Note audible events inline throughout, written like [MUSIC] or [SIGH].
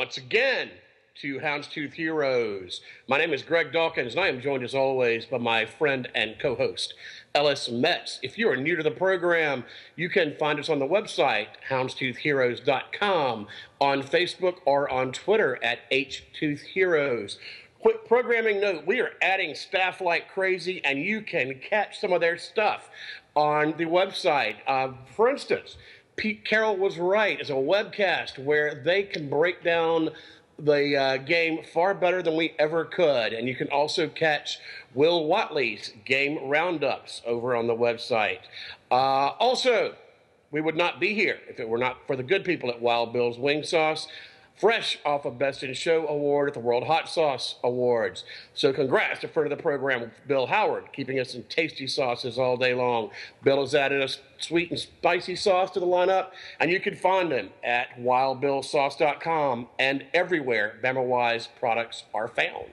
Once again to Houndstooth Heroes. My name is Greg Dawkins, and I am joined as always by my friend and co host, Ellis Metz. If you are new to the program, you can find us on the website, houndstoothheroes.com, on Facebook, or on Twitter at HToothHeroes. Quick programming note we are adding staff like crazy, and you can catch some of their stuff on the website. Uh, for instance, Pete Carroll was right. It's a webcast where they can break down the uh, game far better than we ever could. And you can also catch Will Watley's game roundups over on the website. Uh, also, we would not be here if it were not for the good people at Wild Bill's Wing Sauce fresh off of Best in Show Award at the World Hot Sauce Awards. So congrats to friend of the program, Bill Howard, keeping us in tasty sauces all day long. Bill has added a sweet and spicy sauce to the lineup, and you can find them at wildbillsauce.com and everywhere Bama Wise products are found.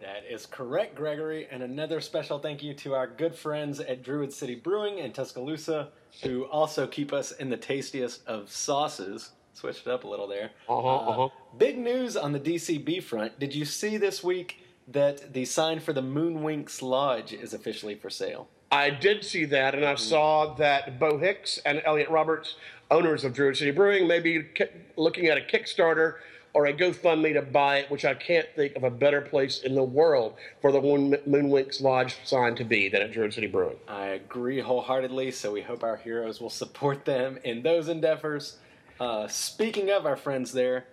That is correct, Gregory. And another special thank you to our good friends at Druid City Brewing in Tuscaloosa, who also keep us in the tastiest of sauces switched it up a little there. Uh-huh, uh, uh-huh. Big news on the DCB front. Did you see this week that the sign for the Moon Winx Lodge is officially for sale? I did see that, and I mm-hmm. saw that Bo Hicks and Elliot Roberts, owners of Druid City Brewing, may be looking at a Kickstarter or a GoFundMe to buy it, which I can't think of a better place in the world for the Moon Winx Lodge sign to be than at Druid City Brewing. I agree wholeheartedly, so we hope our heroes will support them in those endeavors. Uh, speaking of our friends there,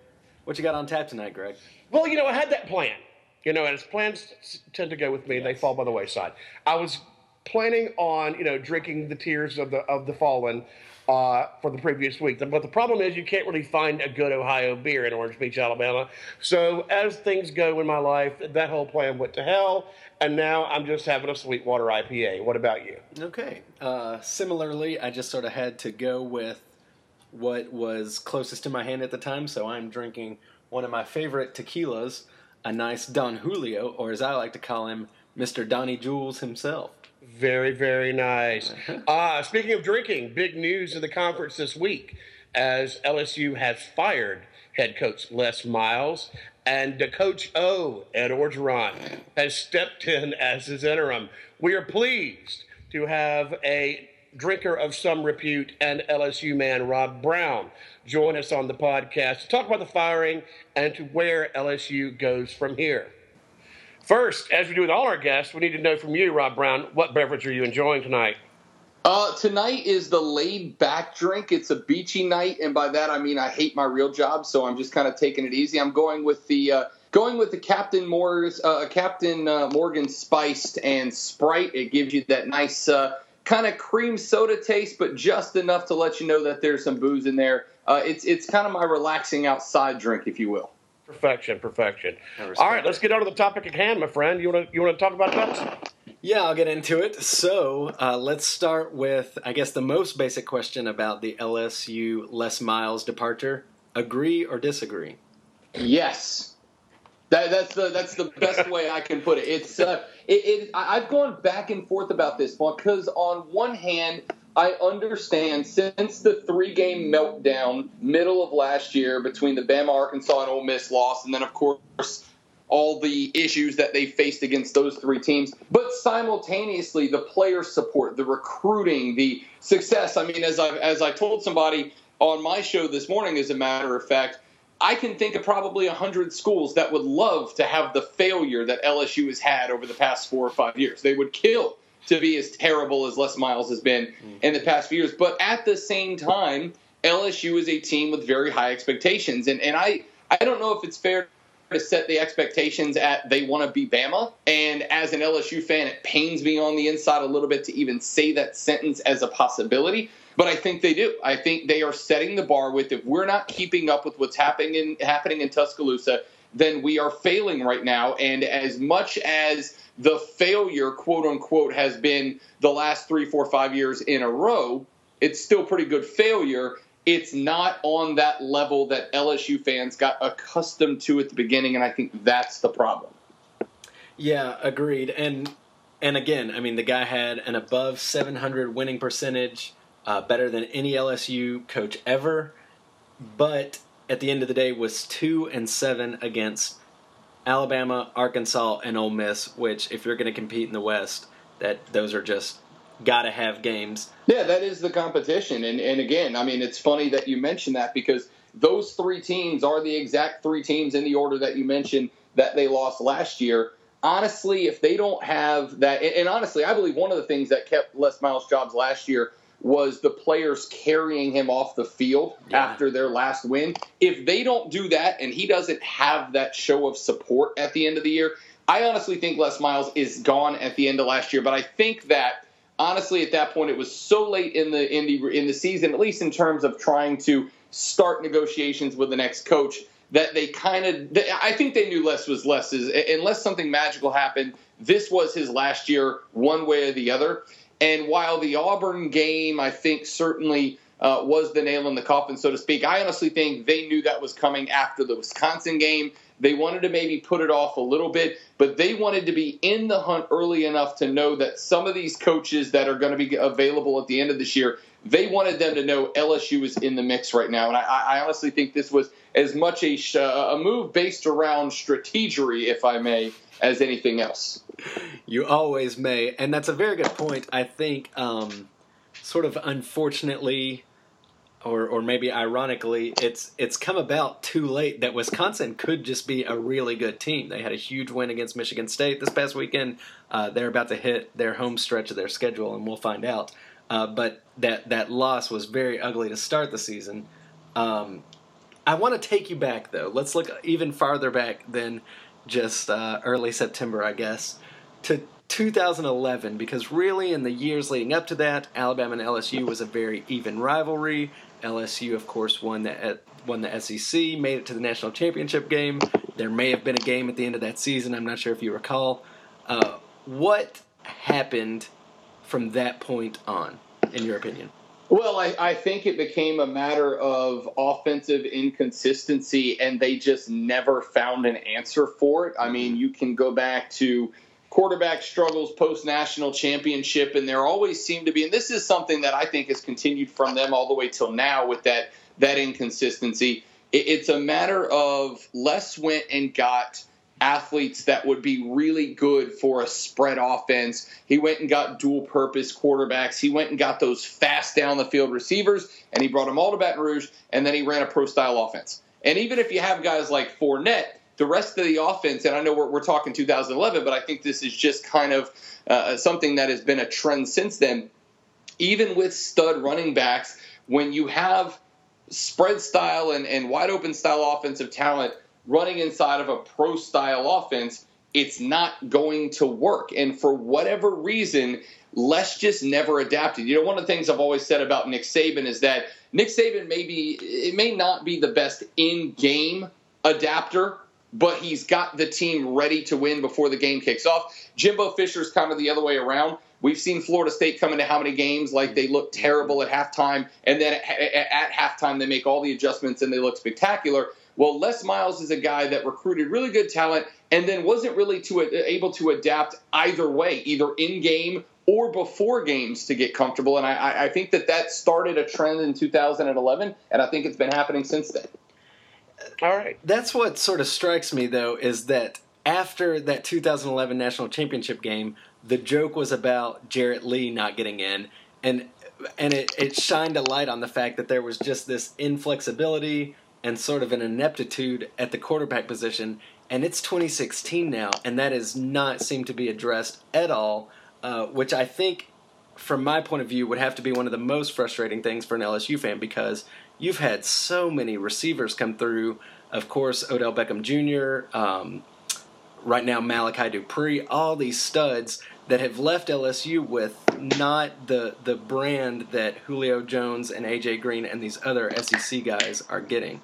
what you got on tap tonight, Greg? Well, you know, I had that plan. You know, as plans tend to go with me, yes. they fall by the wayside. I was planning on, you know, drinking the tears of the of the fallen uh, for the previous week. But the problem is, you can't really find a good Ohio beer in Orange Beach, Alabama. So as things go in my life, that whole plan went to hell, and now I'm just having a Sweetwater IPA. What about you? Okay. Uh, similarly, I just sort of had to go with what was closest to my hand at the time, so I'm drinking one of my favorite tequilas, a nice Don Julio, or as I like to call him, Mr. Donnie Jules himself. Very, very nice. Uh, speaking of drinking, big news in the conference this week as LSU has fired head coach Les Miles and the coach O, Ed Orgeron, has stepped in as his interim. We are pleased to have a drinker of some repute, and LSU man Rob Brown join us on the podcast to talk about the firing and to where LSU goes from here. First, as we do with all our guests, we need to know from you, Rob Brown, what beverage are you enjoying tonight? Uh, tonight is the laid back drink. It's a beachy night, and by that I mean I hate my real job, so I'm just kind of taking it easy. I'm going with the uh, going with the Captain Morgan, uh, Captain uh, Morgan spiced and Sprite. It gives you that nice uh, kind of cream soda taste, but just enough to let you know that there's some booze in there. Uh, it's it's kind of my relaxing outside drink, if you will. Perfection, perfection. All right, let's get on to the topic at hand, my friend. You want to you want to talk about that? Yeah, I'll get into it. So uh, let's start with, I guess, the most basic question about the LSU Les Miles departure. Agree or disagree? Yes. That, that's the that's the best way I can put it. It's uh, it, it, I've gone back and forth about this because on one hand, I understand since the three game meltdown middle of last year between the Bama, Arkansas, and Ole Miss loss, and then of course all the issues that they faced against those three teams, but simultaneously the player support, the recruiting, the success. I mean, as I as I told somebody on my show this morning, as a matter of fact I can think of probably a 100 schools that would love to have the failure that LSU has had over the past four or five years. They would kill to be as terrible as Les Miles has been mm. in the past few years. But at the same time, LSU is a team with very high expectations. And, and I, I don't know if it's fair to set the expectations at they want to be Bama. And as an LSU fan, it pains me on the inside a little bit to even say that sentence as a possibility. But I think they do. I think they are setting the bar with if we're not keeping up with what's happening in, happening in Tuscaloosa, then we are failing right now. And as much as the failure, quote unquote, has been the last three, four, five years in a row, it's still pretty good failure. It's not on that level that LSU fans got accustomed to at the beginning, and I think that's the problem. Yeah, agreed. And and again, I mean, the guy had an above 700 winning percentage uh, better than any LSU coach ever. But at the end of the day was two and seven against Alabama, Arkansas, and Ole Miss. Which, if you're going to compete in the West, that those are just got to have games. Yeah, that is the competition. And and again, I mean, it's funny that you mentioned that because those three teams are the exact three teams in the order that you mentioned that they lost last year. Honestly, if they don't have that, and honestly, I believe one of the things that kept Les Miles' jobs last year was the players carrying him off the field yeah. after their last win. If they don't do that and he doesn't have that show of support at the end of the year, I honestly think Les Miles is gone at the end of last year. But I think that honestly at that point it was so late in the in the in the season, at least in terms of trying to start negotiations with the next coach, that they kind of I think they knew Les was Les's unless something magical happened. This was his last year, one way or the other. And while the Auburn game, I think, certainly uh, was the nail in the coffin, so to speak, I honestly think they knew that was coming after the Wisconsin game. They wanted to maybe put it off a little bit, but they wanted to be in the hunt early enough to know that some of these coaches that are going to be available at the end of this year, they wanted them to know LSU is in the mix right now. And I, I honestly think this was as much a, a move based around strategery, if I may, as anything else. You always may, and that's a very good point. I think, um, sort of unfortunately, or or maybe ironically, it's it's come about too late that Wisconsin could just be a really good team. They had a huge win against Michigan State this past weekend. Uh, they're about to hit their home stretch of their schedule, and we'll find out. Uh, but that that loss was very ugly to start the season. Um, I want to take you back though. Let's look even farther back than just uh, early September, I guess, to 2011, because really in the years leading up to that, Alabama and LSU was a very even rivalry. LSU, of course, won the won the SEC, made it to the national championship game. There may have been a game at the end of that season. I'm not sure if you recall. Uh, what happened from that point on, in your opinion? Well, I, I, think it became a matter of offensive inconsistency, and they just never found an answer for it. I mm-hmm. mean, you can go back to quarterback struggles post national championship, and there always seemed to be, and this is something that I think has continued from them all the way till now with that that inconsistency. It, it's a matter of Les went and got athletes that would be really good for a spread offense. He went and got dual purpose quarterbacks. He went and got those fast down the field receivers, and he brought them all to Baton Rouge, and then he ran a pro style offense. And even if you have guys like Fournette, the rest of the offense, and I know we're, we're talking 2011, but I think this is just kind of uh, something that has been a trend since then. Even with stud running backs, when you have spread style and, and wide open style offensive talent – running inside of a pro style offense, it's not going to work. And for whatever reason, Les just never adapted. You know, one of the things I've always said about Nick Saban is that Nick Saban may be, it may not be the best in game adapter, but he's got the team ready to win before the game kicks off. Jimbo Fisher's kind of the other way around. We've seen Florida State come into how many games like they look terrible at halftime, and then at halftime they make all the adjustments and they look spectacular. Well, Les Miles is a guy that recruited really good talent and then wasn't really to, able to adapt either way, either in game or before games to get comfortable. And I, I think that that started a trend in 2011, and I think it's been happening since then. All right. That's what sort of strikes me, though, is that after that 2011 national championship game, the joke was about Jarrett Lee not getting in, and and it, it shined a light on the fact that there was just this inflexibility and sort of an ineptitude at the quarterback position. And it's 2016 now, and that has not seemed to be addressed at all, uh, which I think, from my point of view, would have to be one of the most frustrating things for an LSU fan because you've had so many receivers come through. Of course, Odell Beckham Jr., um, right now Malachi Dupre, all these studs that have left LSU with not the the brand that Julio Jones and AJ Green and these other SEC guys are getting.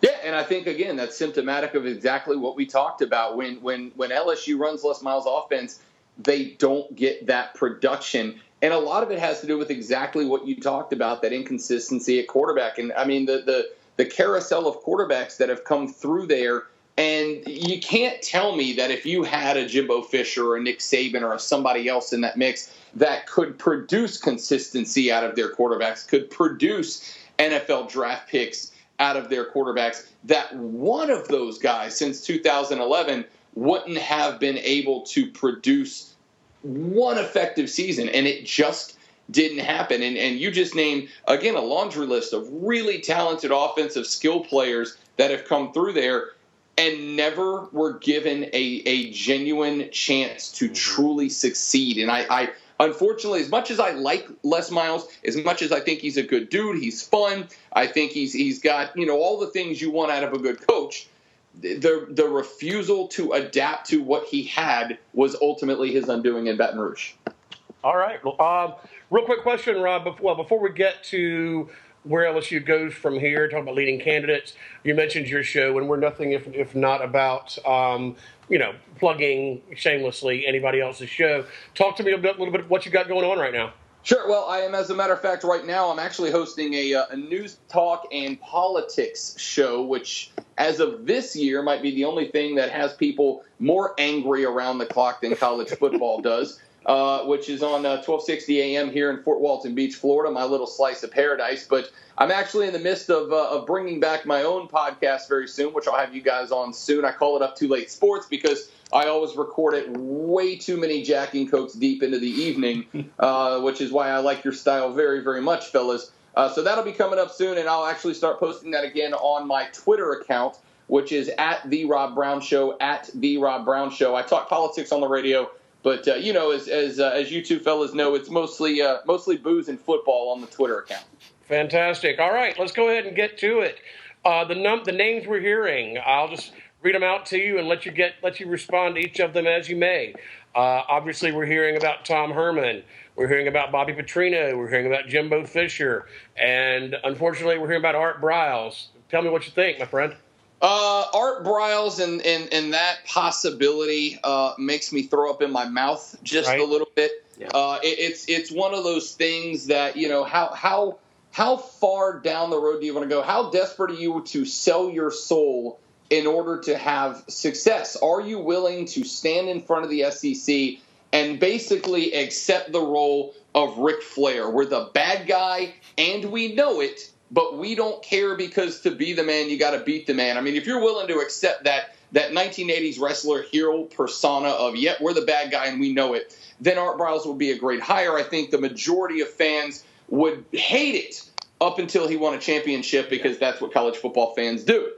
Yeah, and I think again that's symptomatic of exactly what we talked about when when when LSU runs Les Miles offense, they don't get that production. And a lot of it has to do with exactly what you talked about, that inconsistency at quarterback. And I mean the the the carousel of quarterbacks that have come through there and you can't tell me that if you had a Jimbo Fisher or a Nick Saban or somebody else in that mix that could produce consistency out of their quarterbacks, could produce NFL draft picks out of their quarterbacks, that one of those guys since 2011 wouldn't have been able to produce one effective season, and it just didn't happen. And, and you just named, again, a laundry list of really talented offensive skill players that have come through there and never were given a, a genuine chance to mm-hmm. truly succeed. And I, I, unfortunately, as much as I like Les Miles, as much as I think he's a good dude, he's fun. I think he's he's got you know all the things you want out of a good coach. The the refusal to adapt to what he had was ultimately his undoing in Baton Rouge. All right. Well, um, real quick question, Rob. Well, before we get to where LSU goes from here, talking about leading candidates. You mentioned your show, and we're nothing if, if not about, um, you know, plugging shamelessly anybody else's show. Talk to me a, bit, a little bit what you got going on right now. Sure. Well, I am, as a matter of fact, right now, I'm actually hosting a, uh, a news talk and politics show, which, as of this year, might be the only thing that has people more angry around the clock than college football [LAUGHS] does uh, which is on uh, 1260 AM here in Fort Walton Beach, Florida, my little slice of paradise. But I'm actually in the midst of, uh, of bringing back my own podcast very soon, which I'll have you guys on soon. I call it Up Too Late Sports because I always record it way too many jacking cokes deep into the evening, [LAUGHS] uh, which is why I like your style very, very much, fellas. Uh, so that'll be coming up soon, and I'll actually start posting that again on my Twitter account, which is at the Rob Brown Show. At the Rob Brown Show. I talk politics on the radio but uh, you know, as as uh, as you two fellas know, it's mostly uh, mostly booze and football on the Twitter account. Fantastic. All right, let's go ahead and get to it. Uh, the num the names we're hearing, I'll just read them out to you and let you get let you respond to each of them as you may. Uh, obviously, we're hearing about Tom Herman. We're hearing about Bobby Petrino. We're hearing about Jimbo Fisher, and unfortunately, we're hearing about Art Briles. Tell me what you think, my friend. Uh, Art Briles and, and, and that possibility uh, makes me throw up in my mouth just right. a little bit. Yeah. Uh, it, it's it's one of those things that you know how how how far down the road do you want to go? How desperate are you to sell your soul in order to have success? Are you willing to stand in front of the SEC and basically accept the role of Ric Flair? We're the bad guy, and we know it but we don't care because to be the man, you got to beat the man. I mean, if you're willing to accept that that 1980s wrestler hero persona of, yep, we're the bad guy and we know it, then Art Briles would be a great hire. I think the majority of fans would hate it up until he won a championship because that's what college football fans do.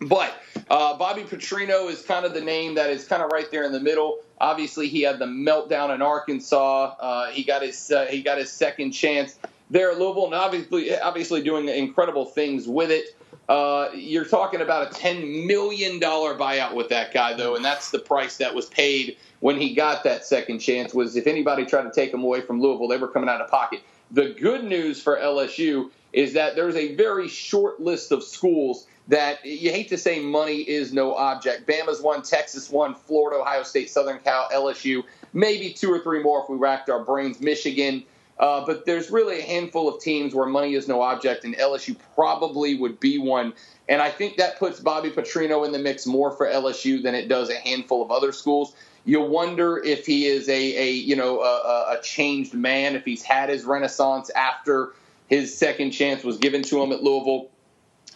But uh, Bobby Petrino is kind of the name that is kind of right there in the middle. Obviously, he had the meltdown in Arkansas. Uh, he got his uh, he got his second chance there at Louisville, and obviously, obviously doing incredible things with it. Uh, you're talking about a $10 million buyout with that guy, though, and that's the price that was paid when he got that second chance. Was if anybody tried to take him away from Louisville, they were coming out of pocket. The good news for LSU is that there's a very short list of schools that you hate to say money is no object. Bama's one, Texas one, Florida, Ohio State, Southern Cal, LSU, maybe two or three more if we racked our brains. Michigan, uh, but there's really a handful of teams where money is no object, and LSU probably would be one. And I think that puts Bobby Petrino in the mix more for LSU than it does a handful of other schools. You wonder if he is a, a you know a, a changed man, if he's had his renaissance after his second chance was given to him at Louisville.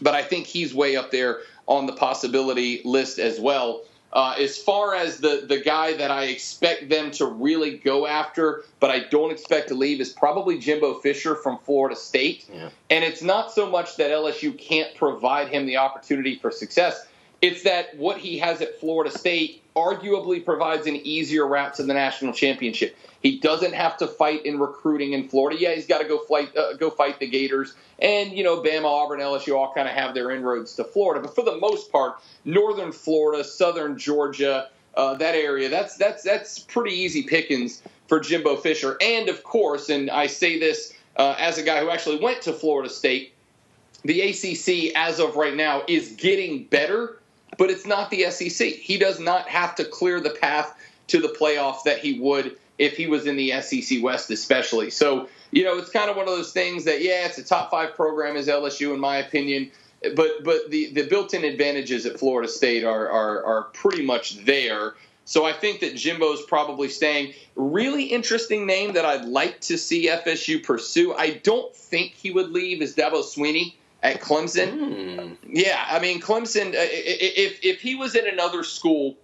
But I think he's way up there on the possibility list as well. Uh, as far as the, the guy that I expect them to really go after, but I don't expect to leave, is probably Jimbo Fisher from Florida State. Yeah. And it's not so much that LSU can't provide him the opportunity for success. It's that what he has at Florida State arguably provides an easier route to the national championship. He doesn't have to fight in recruiting in Florida. Yeah, he's got to go fight uh, go fight the Gators, and you know Bama, Auburn, LSU all kind of have their inroads to Florida. But for the most part, Northern Florida, Southern Georgia, uh, that area, that's that's that's pretty easy pickings for Jimbo Fisher. And of course, and I say this uh, as a guy who actually went to Florida State, the ACC as of right now is getting better, but it's not the SEC. He does not have to clear the path to the playoff that he would if he was in the SEC West, especially. So, you know, it's kind of one of those things that, yeah, it's a top five program as LSU, in my opinion. But but the, the built-in advantages at Florida State are, are are pretty much there. So I think that Jimbo's probably staying. Really interesting name that I'd like to see FSU pursue. I don't think he would leave is Dabo Swinney at Clemson. Mm. Yeah, I mean Clemson. uh, If if he was in another school,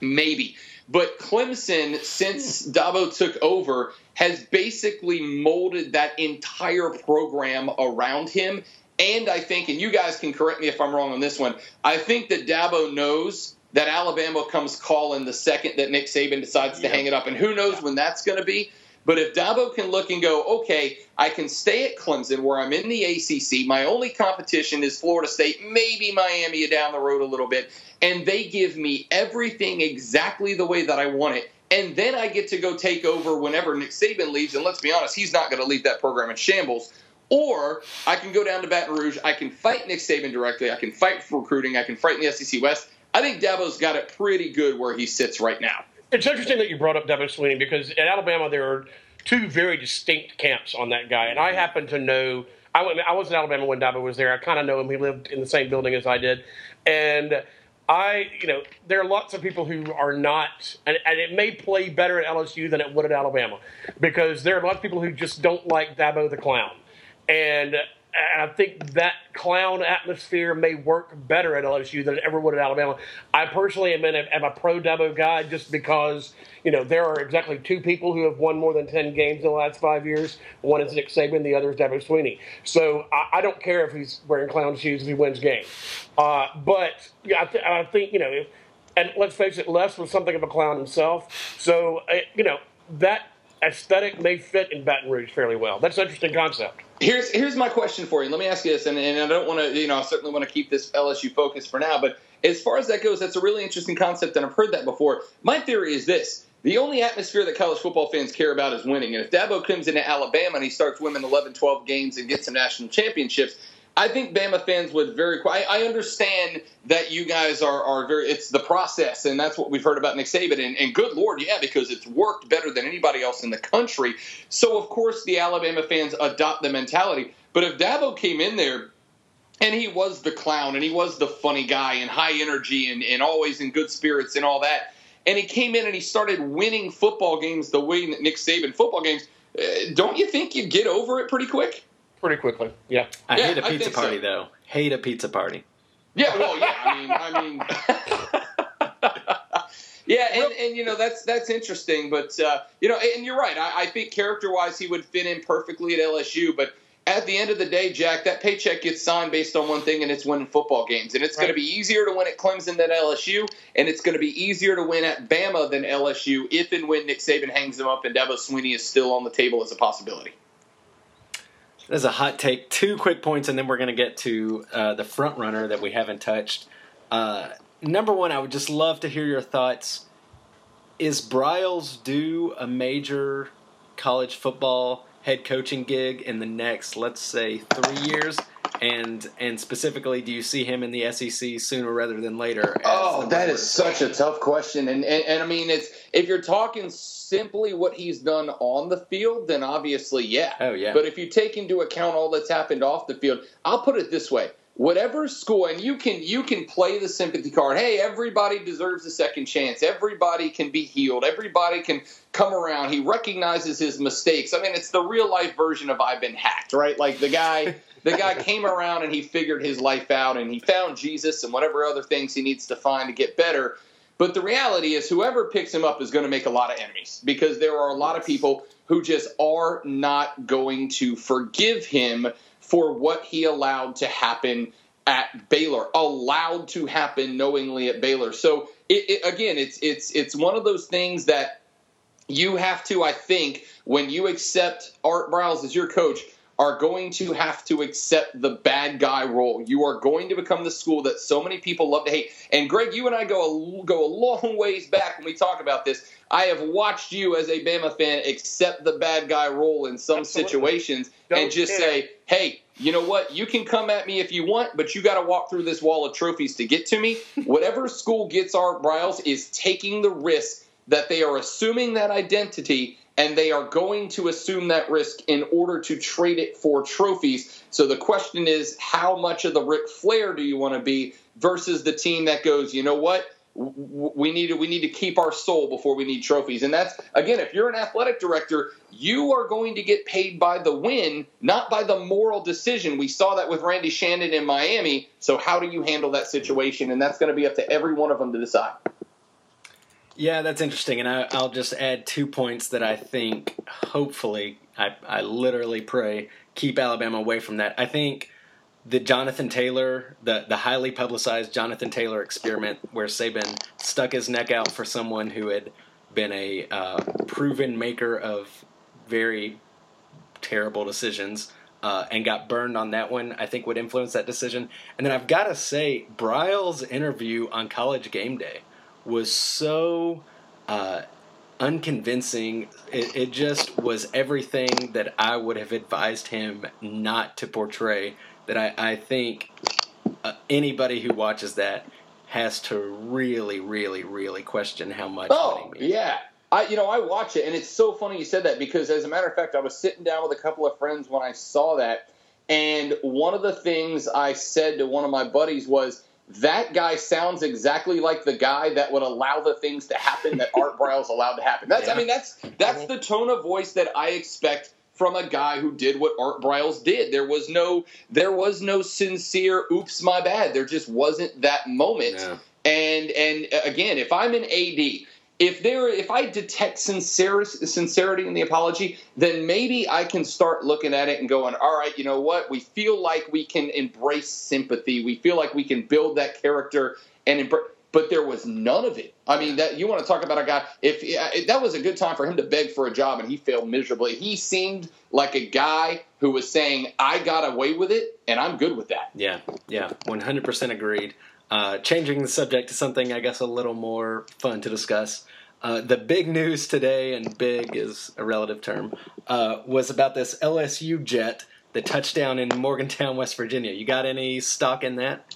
maybe. But Clemson, since Dabo took over, has basically molded that entire program around him. And I think, and you guys can correct me if I'm wrong on this one, I think that Dabo knows that Alabama comes calling the second that Nick Saban decides to hang it up. And who knows when that's going to be. But if Dabo can look and go, okay, I can stay at Clemson where I'm in the ACC. My only competition is Florida State, maybe Miami down the road a little bit, and they give me everything exactly the way that I want it. And then I get to go take over whenever Nick Saban leaves. And let's be honest, he's not going to leave that program in shambles. Or I can go down to Baton Rouge. I can fight Nick Saban directly. I can fight for recruiting. I can fight in the SEC West. I think Dabo's got it pretty good where he sits right now. It's interesting that you brought up Dabo Swinney because at Alabama there are two very distinct camps on that guy, and I mm-hmm. happen to know. I went, I was in Alabama when Dabo was there. I kind of know him. He lived in the same building as I did, and I, you know, there are lots of people who are not, and, and it may play better at LSU than it would at Alabama, because there are a lot of people who just don't like Dabo the clown, and and I think that clown atmosphere may work better at LSU than it ever would at Alabama. I personally am, in a, am a pro Dabo guy just because you know there are exactly two people who have won more than ten games in the last five years. One is Nick Saban, the other is Dabo Sweeney. So I, I don't care if he's wearing clown shoes if he wins games. Uh, but I, th- I think you know, if, and let's face it, Les was something of a clown himself. So uh, you know that aesthetic may fit in Baton Rouge fairly well. That's an interesting concept. Here's here's my question for you. Let me ask you this, and, and I don't want to, you know, I certainly want to keep this LSU focus for now, but as far as that goes, that's a really interesting concept, and I've heard that before. My theory is this. The only atmosphere that college football fans care about is winning. And if Dabo comes into Alabama and he starts winning 11, 12 games and gets some national championships, I think Bama fans would very. I, I understand that you guys are, are very. It's the process, and that's what we've heard about Nick Saban. And, and good lord, yeah, because it's worked better than anybody else in the country. So of course the Alabama fans adopt the mentality. But if Dabo came in there and he was the clown and he was the funny guy and high energy and, and always in good spirits and all that, and he came in and he started winning football games the way Nick Saban football games, uh, don't you think you'd get over it pretty quick? Pretty quickly, yeah. I Yeah, hate a pizza think so. party though. Hate a pizza party. Yeah, well, yeah. I mean, I mean, [LAUGHS] yeah, and, and you know that's that's interesting, but uh, you know, and you're right. I, I think character-wise, he would fit in perfectly at LSU, but. At the end of the day, Jack, that paycheck gets signed based on one thing, and it's winning football games. And it's going to be easier to win at Clemson than LSU, and it's going to be easier to win at Bama than LSU if and when Nick Saban hangs them up and Dabo Sweeney is still on the table as a possibility. That's a hot take. Two quick points, and then we're going to get to uh, the front runner that we haven't touched. Uh, number one, I would just love to hear your thoughts. Is Briles due a major college football head coaching gig in the next, let's say, three years? And and specifically, do you see him in the SEC sooner rather than later? Oh, that is such a tough question, and, and and I mean, it's if you're talking simply what he's done on the field, then obviously, yeah. Oh, yeah. But if you take into account all that's happened off the field, I'll put it this way: whatever school, and you can you can play the sympathy card. Hey, everybody deserves a second chance. Everybody can be healed. Everybody can come around. He recognizes his mistakes. I mean, it's the real life version of I've been hacked, right? Like the guy. [LAUGHS] The guy came around and he figured his life out and he found Jesus and whatever other things he needs to find to get better. But the reality is, whoever picks him up is going to make a lot of enemies because there are a lot of people who just are not going to forgive him for what he allowed to happen at Baylor, allowed to happen knowingly at Baylor. So it, it, again, it's it's it's one of those things that you have to, I think, when you accept Art Briles as your coach, are going to have to accept the bad guy role. You are going to become the school that so many people love to hate. And Greg, you and I go a, go a long ways back when we talk about this. I have watched you as a Bama fan accept the bad guy role in some Absolutely. situations Don't and just care. say, "Hey, you know what? You can come at me if you want, but you got to walk through this wall of trophies to get to me." [LAUGHS] Whatever school gets Art Briles is taking the risk that they are assuming that identity and they are going to assume that risk in order to trade it for trophies. So the question is, how much of the Ric Flair do you want to be versus the team that goes, you know what? we need to we need to keep our soul before we need trophies. And that's again, if you're an athletic director, you are going to get paid by the win, not by the moral decision. We saw that with Randy Shannon in Miami. So how do you handle that situation? And that's going to be up to every one of them to decide. Yeah, that's interesting, and I, will just add two points that I think, hopefully, I, I literally pray keep Alabama away from that. I think the Jonathan Taylor, the the highly publicized Jonathan Taylor experiment, where Saban stuck his neck out for someone who had been a uh, proven maker of very terrible decisions uh, and got burned on that one, I think would influence that decision. And then I've got to say, Briles' interview on College Game Day was so uh, unconvincing. It, it just was everything that I would have advised him not to portray that I, I think uh, anybody who watches that has to really, really, really question how much. Oh, yeah. I, you know, I watch it, and it's so funny you said that because, as a matter of fact, I was sitting down with a couple of friends when I saw that, and one of the things I said to one of my buddies was, "That guy sounds exactly like the guy that would allow the things to happen that Art [LAUGHS] Briles allowed to happen." That's, yeah. I mean, that's that's the tone of voice that I expect from a guy who did what Art Briles did. There was no there was no sincere oops my bad. There just wasn't that moment. Yeah. And and uh, again, if I'm an AD, if there if I detect sincerity sincerity in the apology, then maybe I can start looking at it and going, all right, you know what? We feel like we can embrace sympathy. We feel like we can build that character and embrace but there was none of it. I mean, that you want to talk about a guy. If, if, that was a good time for him to beg for a job, and he failed miserably. He seemed like a guy who was saying, "I got away with it, and I'm good with that." Yeah, yeah, 100 percent agreed. Uh, changing the subject to something, I guess, a little more fun to discuss. Uh, the big news today, and big is a relative term, uh, was about this LSU jet, the touchdown in Morgantown, West Virginia. You got any stock in that?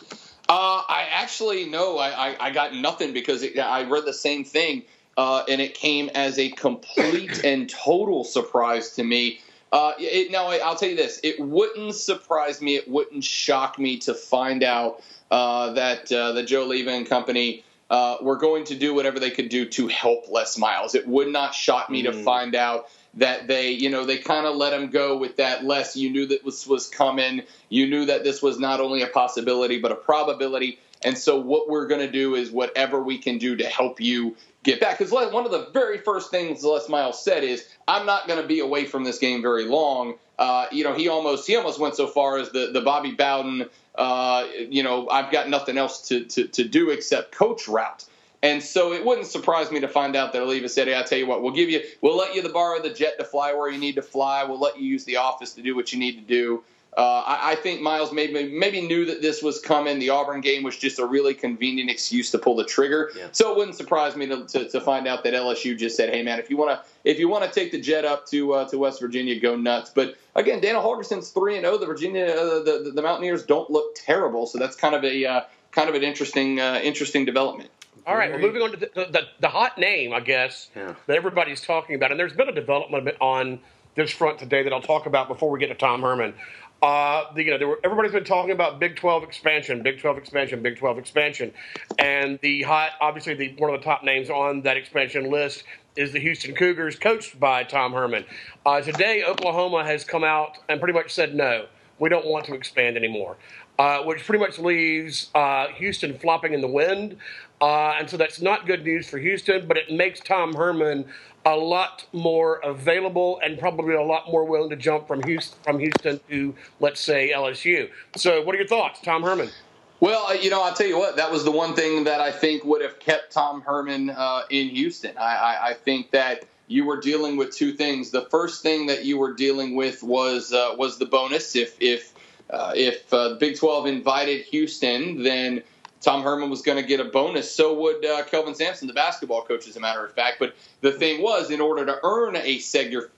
Uh, I actually no, I, I, I got nothing because it, I read the same thing, uh, and it came as a complete and total surprise to me. Uh, it, now I'll tell you this: it wouldn't surprise me, it wouldn't shock me to find out uh, that uh, the Joe Alleva and company uh, were going to do whatever they could do to help Les Miles. It would not shock me mm. to find out that they, you know, they kind of let him go with that less. You knew that this was coming. You knew that this was not only a possibility, but a probability. And so what we're going to do is whatever we can do to help you get back. Because one of the very first things Les Miles said is, "I'm not going to be away from this game very long." Uh, you know, he almost he almost went so far as the the Bobby Bowden. Uh, you know, I've got nothing else to, to, to do except coach route. And so it wouldn't surprise me to find out that Alleva said, "Hey, I tell you what, we'll give you, we'll let you the borrow the jet to fly where you need to fly. We'll let you use the office to do what you need to do." Uh, I, I, think Miles maybe maybe knew that this was coming. The Auburn game was just a really convenient excuse to pull the trigger. Yeah. So it wouldn't surprise me to, to, to, find out that LSU just said, "Hey, man, if you want to if you want to take the jet up to uh, to West Virginia, go nuts." But again, Dana Holgorsen's three and zero. Oh. The Virginia uh, the, the Mountaineers don't look terrible, so that's kind of a uh, kind of an interesting uh, interesting development. All right, well, moving on to the, the, the hot name, I guess, yeah. that everybody's talking about. And there's been a development on this front today that I'll talk about before we get to Tom Herman. Uh, the, you know, were, everybody's been talking about Big 12 expansion, Big 12 expansion, Big 12 expansion. And the hot, obviously, the, one of the top names on that expansion list is the Houston Cougars, coached by Tom Herman. Uh, today, Oklahoma has come out and pretty much said no, we don't want to expand anymore. Uh, which pretty much leaves uh, Houston flopping in the wind. Uh, and so that's not good news for Houston, but it makes Tom Herman a lot more available and probably a lot more willing to jump from Houston, from Houston to, let's say, LSU. So, what are your thoughts, Tom Herman? Well, uh, you know, I'll tell you what, that was the one thing that I think would have kept Tom Herman uh, in Houston. I, I, I, think that you were dealing with two things. The first thing that you were dealing with was uh, was the bonus. If if uh, if uh, Big 12 invited Houston, then Tom Herman was going to get a bonus. So would uh, Kelvin Sampson, the basketball coach, as a matter of fact. But the thing was, in order to earn a,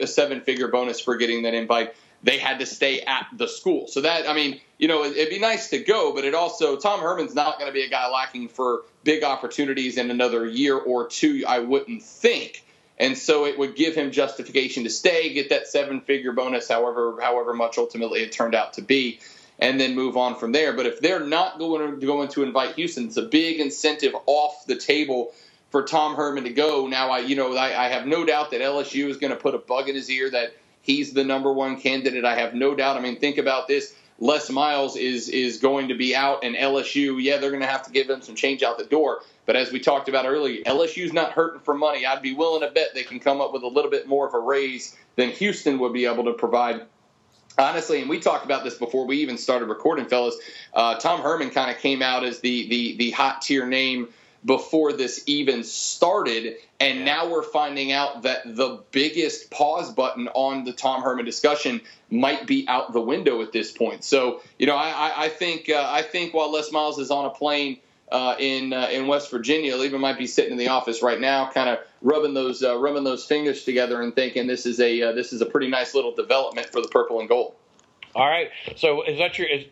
a seven-figure bonus for getting that invite, they had to stay at the school. So that, I mean, you know, it'd be nice to go, but it also Tom Herman's not going to be a guy lacking for big opportunities in another year or two. I wouldn't think. And so it would give him justification to stay, get that seven-figure bonus, however however much ultimately it turned out to be. And then move on from there. But if they're not going to going to invite Houston, it's a big incentive off the table for Tom Herman to go. Now, I you know I, I have no doubt that LSU is going to put a bug in his ear that he's the number one candidate. I have no doubt. I mean, think about this. Les Miles is is going to be out, and LSU, yeah, they're going to have to give him some change out the door. But as we talked about earlier, LSU's not hurting for money. I'd be willing to bet they can come up with a little bit more of a raise than Houston would be able to provide honestly, and we talked about this before we even started recording, fellas. Uh, Tom Herman kind of came out as the the the hot tier name before this even started, and yeah. now we're finding out that the biggest pause button on the Tom Herman discussion might be out the window at this point. So, you know, I, I think uh, I think while Les Miles is on a plane. Uh, in uh, in West Virginia, Leva might be sitting in the office right now, kind of rubbing those uh, rubbing those fingers together and thinking this is a uh, this is a pretty nice little development for the purple and gold. All right. So is that your is,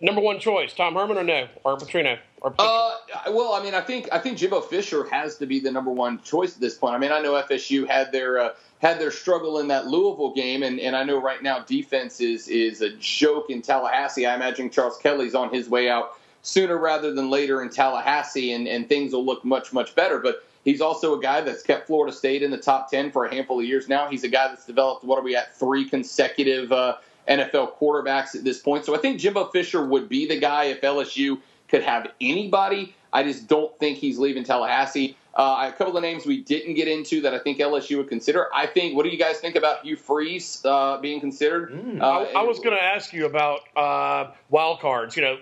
number one choice, Tom Herman or no, or Petrino? Or uh, well, I mean, I think I think Jimbo Fisher has to be the number one choice at this point. I mean, I know FSU had their uh, had their struggle in that Louisville game, and, and I know right now defense is is a joke in Tallahassee. I imagine Charles Kelly's on his way out sooner rather than later in Tallahassee, and, and things will look much much better. But He's also a guy that's kept Florida State in the top 10 for a handful of years now. He's a guy that's developed, what are we at, three consecutive uh, NFL quarterbacks at this point. So I think Jimbo Fisher would be the guy if LSU could have anybody. I just don't think he's leaving Tallahassee. Uh, a couple of names we didn't get into that I think LSU would consider. I think. What do you guys think about Hugh Freeze uh, being considered? Mm. Uh, I, I, was going to ask you about uh, wild cards. You know,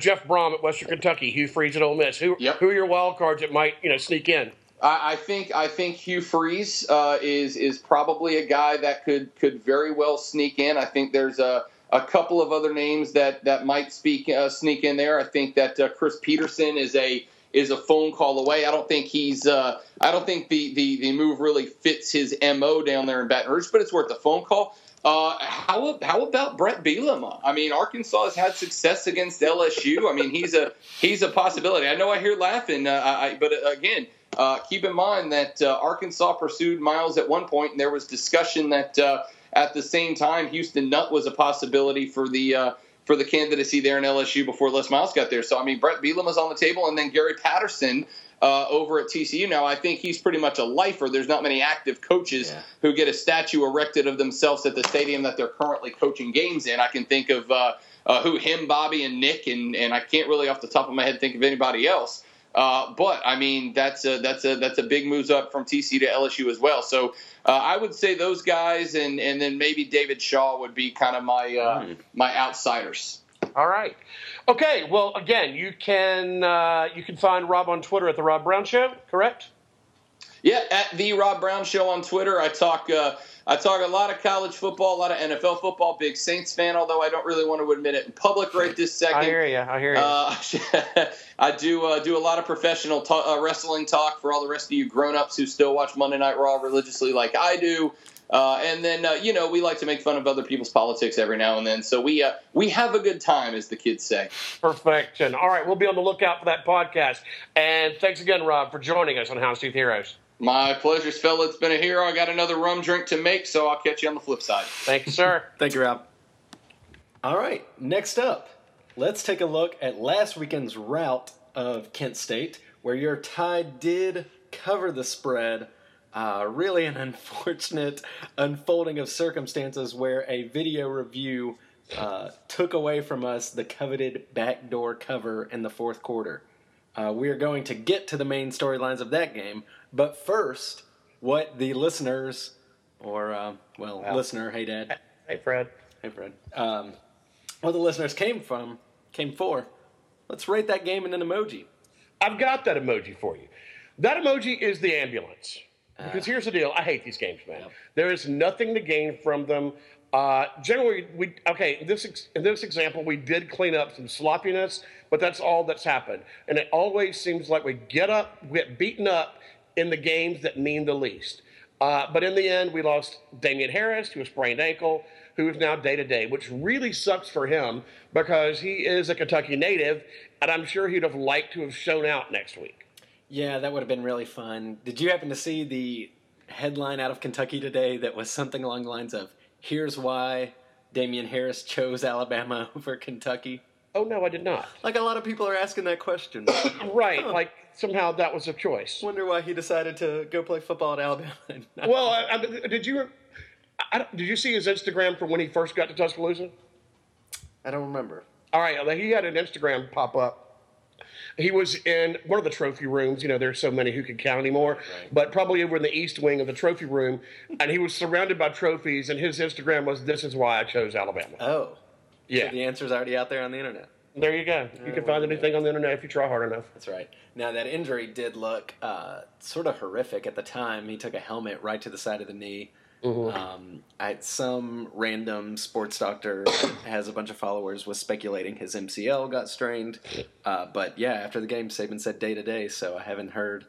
Jeff Brohm at Western Kentucky, Hugh Freeze at Ole Miss. Who, yep. who are your wild cards that might you know sneak in? I, I think I think Hugh Freeze uh, is is probably a guy that could could very well sneak in. I think there's a a couple of other names that that might speak uh, sneak in there. I think that uh, Chris Petersen is a is a phone call away. I don't think he's uh, I don't think the, the the move really fits his mo down there in Baton Rouge, but it's worth a phone call. Uh, how how about Brett Bielema? I mean, Arkansas has had success against LSU. I mean, he's a he's a possibility. I know I hear laughing, uh, I, but uh, again, uh, keep in mind that uh, Arkansas pursued Miles at one point, and there was discussion that uh, at the same time Houston Nutt was a possibility for the uh, for the candidacy there in LSU before Les Miles got there. So I mean, Brett Bielema was on the table, and then Gary Patterson. Uh, over at TCU now, I think he's pretty much a lifer. There's not many active coaches yeah. who get a statue erected of themselves at the stadium that they're currently coaching games in. I can think of uh, who him, Bobby, and Nick, and and I can't really off the top of my head think of anybody else. Uh, but I mean, that's a that's a that's a big moves up from TC to LSU as well. So uh, I would say those guys, and and then maybe David Shaw would be kind of my uh, mm. my outsiders. All right. Okay. Well, again, you can uh, you can find Rob on Twitter at the Rob Brown Show. Correct. Yeah, at the Rob Brown Show on Twitter. I talk uh, I talk a lot of college football, a lot of NFL football. Big Saints fan, although I don't really want to admit it in public right this [LAUGHS] second. I hear you. I hear you. Uh, [LAUGHS] I do uh, do a lot of professional uh, wrestling talk for all the rest of you grown-ups who still watch Monday Night Raw religiously, like I do. Uh, and then uh, you know we like to make fun of other people's politics every now and then. So we uh, we have a good time, as the kids say. Perfection. All right, we'll be on the lookout for that podcast. And thanks again, Rob, for joining us on Houndstooth Heroes. My pleasure, fella. It's been a hero. I got another rum drink to make, so I'll catch you on the flip side. Thank you, sir. [LAUGHS] Thank you, Rob. All right, next up, let's take a look at last weekend's route of Kent State, where your tie did cover the spread. Uh, really, an [LAUGHS] unfortunate unfolding of circumstances where a video review uh, took away from us the coveted backdoor cover in the fourth quarter. Uh, we are going to get to the main storylines of that game, but first, what the listeners, or uh, well, wow. listener, hey Dad, hey Fred, hey Fred, um, what the listeners came from, came for. Let's rate that game in an emoji. I've got that emoji for you. That emoji is the ambulance. Because uh, here's the deal: I hate these games, man. Yep. There is nothing to gain from them. Uh, generally, we okay. In this in this example, we did clean up some sloppiness, but that's all that's happened. And it always seems like we get up, we get beaten up, in the games that mean the least. Uh, but in the end, we lost Damien Harris to a sprained ankle, who is now day to day, which really sucks for him because he is a Kentucky native, and I'm sure he'd have liked to have shown out next week. Yeah, that would have been really fun. Did you happen to see the headline out of Kentucky today that was something along the lines of "Here's why Damien Harris chose Alabama [LAUGHS] over Kentucky? Oh no, I did not. Like a lot of people are asking that question. [COUGHS] Right, like somehow that was a choice. Wonder why he decided to go play football at Alabama. Well, I, I, did you I, did you see his Instagram from when he first got to Tuscaloosa? I don't remember. All right, he had an Instagram pop up. He was in one of the trophy rooms. You know, there's so many who can count anymore, but probably over in the east wing of the trophy room. And he was surrounded by trophies, and his Instagram was, This is why I chose Alabama. Oh, Yeah. the answer's already out there on the internet. There you go. You can find anything on the internet if you try hard enough. That's right. Now that injury did look uh, sort of horrific at the time. He took a helmet right to the side of the knee. Um, I, some random sports doctor [COUGHS] has a bunch of followers was speculating his MCL got strained, uh, but yeah, after the game, Saban said day to day, so I haven't heard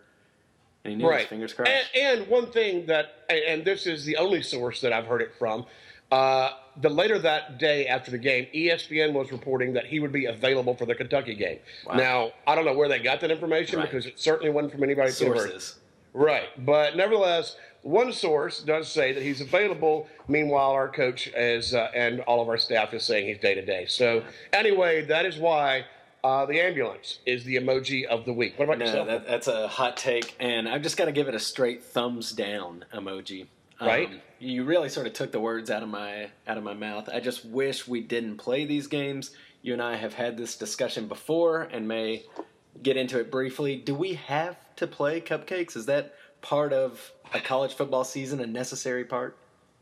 any news. Right. Fingers crossed. And, and one thing that, and- and this is the only source that I've heard it from, uh, the later that day after the game, ESPN was reporting that he would be available for the Kentucky game. Wow. Now, I don't know where they got that information Right. because it certainly wasn't from anybody. Sources. Right. But nevertheless, one source does say that he's available. Meanwhile, our coach is, uh, and all of our staff is saying he's day to day. So, anyway, that is why uh, the ambulance is the emoji of the week. What about No, yourself? that, that's a hot take, and I've just got to give it a straight thumbs down emoji. Um, Right. You really sort of took the words out of my out of my mouth. I just wish we didn't play these games. You and I have had this discussion before, and may get into it briefly. Do we have to play cupcakes? Is that part of a college football season, a necessary part?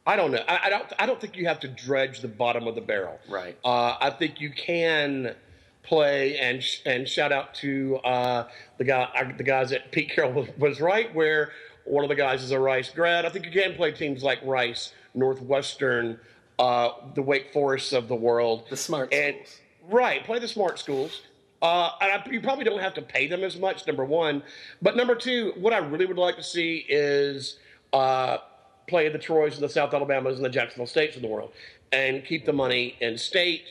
I don't know. I, I don't. I don't think you have to dredge the bottom of the barrel. Right. Uh, I think you can play and sh- and shout out to uh, the guy the guys at Pete Carroll was, [LAUGHS] was right where one of the guys is a Rice grad. I think you can play teams like Rice, Northwestern, uh, the Wake Forests of the world. The smart and schools. right, play the smart schools. Uh, and I, you probably don't have to pay them as much. Number one, but number two, what I really would like to see is uh, play the Troys and the South Alabamas and the Jacksonville States of the world, and keep the money in state.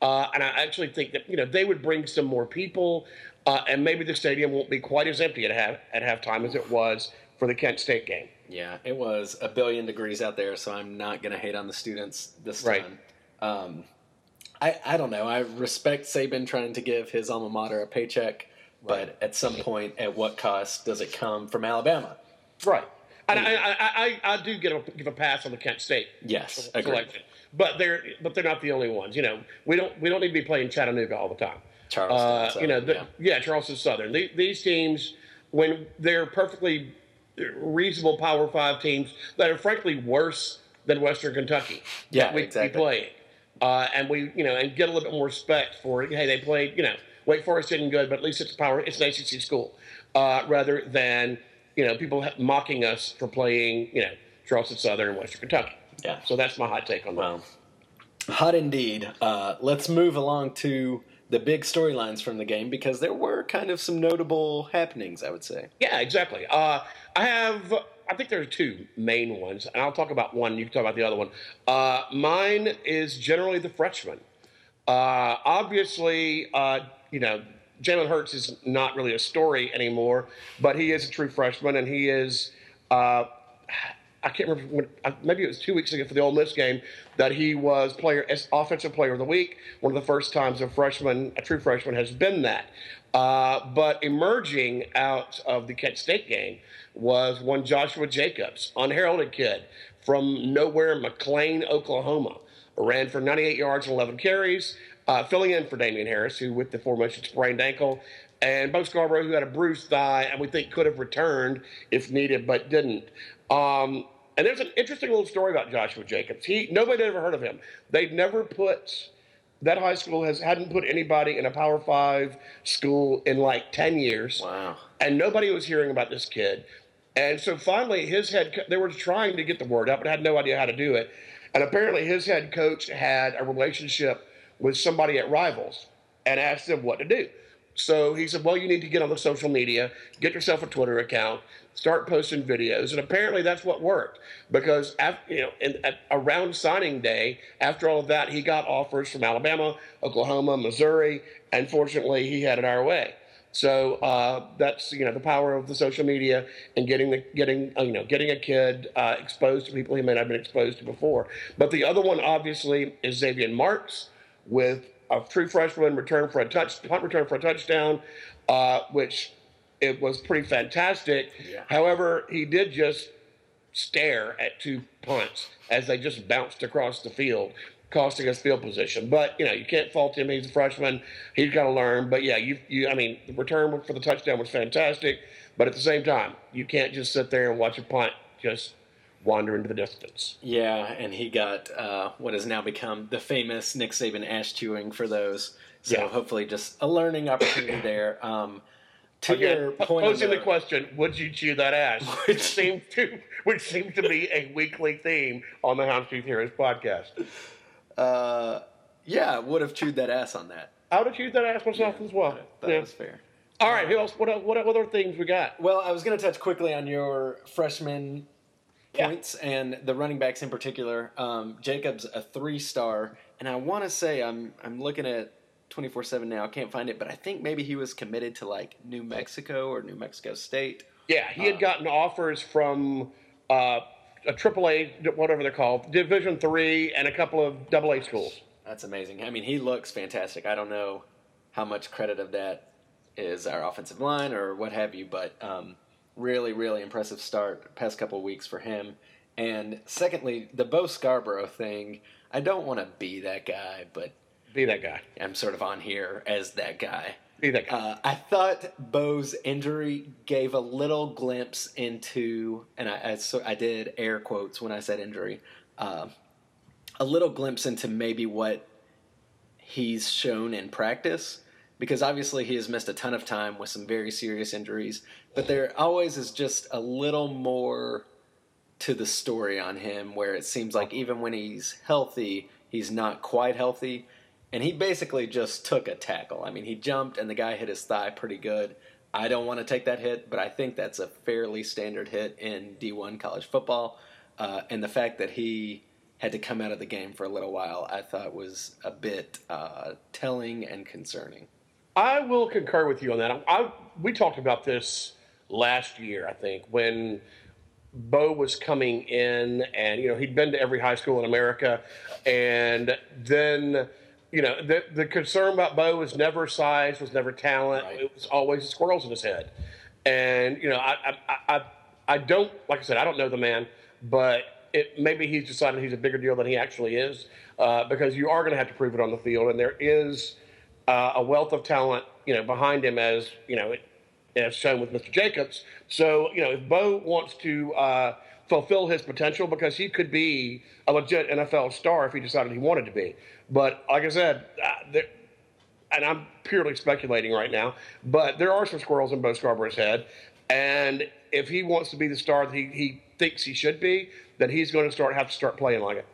Uh, and I actually think that you know they would bring some more people, uh, and maybe the stadium won't be quite as empty at half at halftime as it was for the Kent State game. Yeah, it was a billion degrees out there, so I'm not going to hate on the students this Right. time. Um, I, I don't know. I respect Saban trying to give his alma mater a paycheck, but at some point, at what cost does it come from Alabama? Right. And I, I, I, I do get a, give a pass on the Kent State Yes, agreed. but they're but they're not the only ones. You know, we don't we don't need to be playing Chattanooga all the time. Charleston, Uh, so, you know, the, yeah. yeah. Charleston Southern. The, these teams, when they're perfectly reasonable Power Five teams that are frankly worse than Western Kentucky. Yeah, we, exactly. we play, uh, and we you know and get a little bit more respect for hey they played you know Wake Forest isn't good but at least it's a power it's an ACC school uh, rather than you know people mocking us for playing you know Charleston Southern and Western Kentucky. Yeah. So that's my hot take on that. Well, hot indeed. Uh, let's move along to the big storylines from the game because there were kind of some notable happenings, I would say. Yeah, exactly. Uh, I have, I think there are two main ones, and I'll talk about one. You can talk about the other one. Uh, mine is generally the freshman. Uh, obviously, uh, you know, Jalen Hurts is not really a story anymore, but he is a true freshman, and he is. I can't remember when, uh, maybe it was two weeks ago for the Ole Miss game that he was player offensive player of the week. One of the first times a freshman, a true freshman, has been that. Uh, but emerging out of the Kent State game was one Joshua Jacobs, unheralded kid from nowhere, McLean, Oklahoma, ran for 98 yards and 11 carries, uh, filling in for Damien Harris, who with the aforementioned sprained ankle, and Bo Scarborough, who had a bruised thigh and we think could have returned if needed, but didn't. Um, and there's an interesting little story about Joshua Jacobs. He nobody had ever heard of him. They'd never put that high school has hadn't put anybody in a Power Five school in like ten years Wow. and nobody was hearing about this kid. And so finally, his head they were trying to get the word out, but had no idea how to do it. And apparently, his head coach had a relationship with somebody at Rivals and asked them what to do. So he said, "Well, you need to get on the social media, get yourself a Twitter account, start posting videos." And apparently, that's what worked because after, you know, in, at, around signing day, after all of that, he got offers from Alabama, Oklahoma, Missouri, and fortunately, he had it our way. So uh, that's you know the power of the social media and getting the getting uh, you know getting a kid uh, exposed to people he may not have been exposed to before. But the other one obviously is Xavian Marks with a true freshman return for a touch punt return for a touchdown, uh, which it was pretty fantastic. Yeah. However, he did just stare at two punts as they just bounced across the field, costing us field position. But you know, you can't fault him. He's a freshman. He's got to learn. But yeah, you, you, I mean, the return for the touchdown was fantastic. But at the same time, you can't just sit there and watch a punt just wander into the distance. Yeah, and he got uh, what has now become the famous Nick Saban ash chewing for those. So Yeah. hopefully, just a learning opportunity there. Um, to Again, your point, posing the question, would you chew that ass? [LAUGHS] Which seems to, which seems to be a weekly theme on the Houndstooth Heroes podcast. uh, yeah, would have chewed that ass on that. I would have chewed that ass myself as well. That Yeah. was fair. All right, who else? What, what other things we got? Well, I was going to touch quickly on your freshman Yeah. points and the running backs in particular. Um, Jacobs a three star, and I want to say I'm I'm looking at twenty four seven now. I can't find it, but I think maybe he was committed to like New Mexico or New Mexico State. Yeah, he had gotten offers from uh, a AAA, whatever they're called, Division Three, and a couple of Double A schools. That's amazing. I mean, he looks fantastic. I don't know how much credit of that is our offensive line or what have you, but um, really, really impressive start past couple of weeks for him. And secondly, the Bo Scarborough thing. I don't want to be that guy, but Be that guy. I'm sort of on here as that guy. Be that guy. Uh, I thought Bo's injury gave a little glimpse into, and I, I, so I did air quotes when I said injury, uh, a little glimpse into maybe what he's shown in practice. Because obviously he has missed a ton of time with some very serious injuries, but there always is just a little more to the story on him where it seems like even when he's healthy, he's not quite healthy. And he basically just took a tackle. I mean, he jumped and the guy hit his thigh pretty good. I don't want to take that hit, but I think that's a fairly standard hit in D1 college football. Uh, and the fact that he had to come out of the game for a little while, I thought was a bit uh, telling and concerning. I will concur with you on that. I, I, we talked about this last year, I think, when Bo was coming in, and you know he'd been to every high school in America, and then you know the the concern about Bo was never size, was never talent. Right. It was always squirrels in his head, and you know I I, I I don't like I said I don't know the man, but it maybe he's decided he's a bigger deal than he actually is, uh, because you are going to have to prove it on the field, and there is uh, a wealth of talent, you know, behind him as you know, it, as shown with Mr. Jacobs. So you know, if Bo wants to uh, fulfill his potential, because he could be a legit NFL star if he decided he wanted to be. But like I said, uh, there, and I'm purely speculating right now, but there are some squirrels in Bo Scarborough's head, and if he wants to be the star that he, he thinks he should be, then he's going to start have to start playing like it.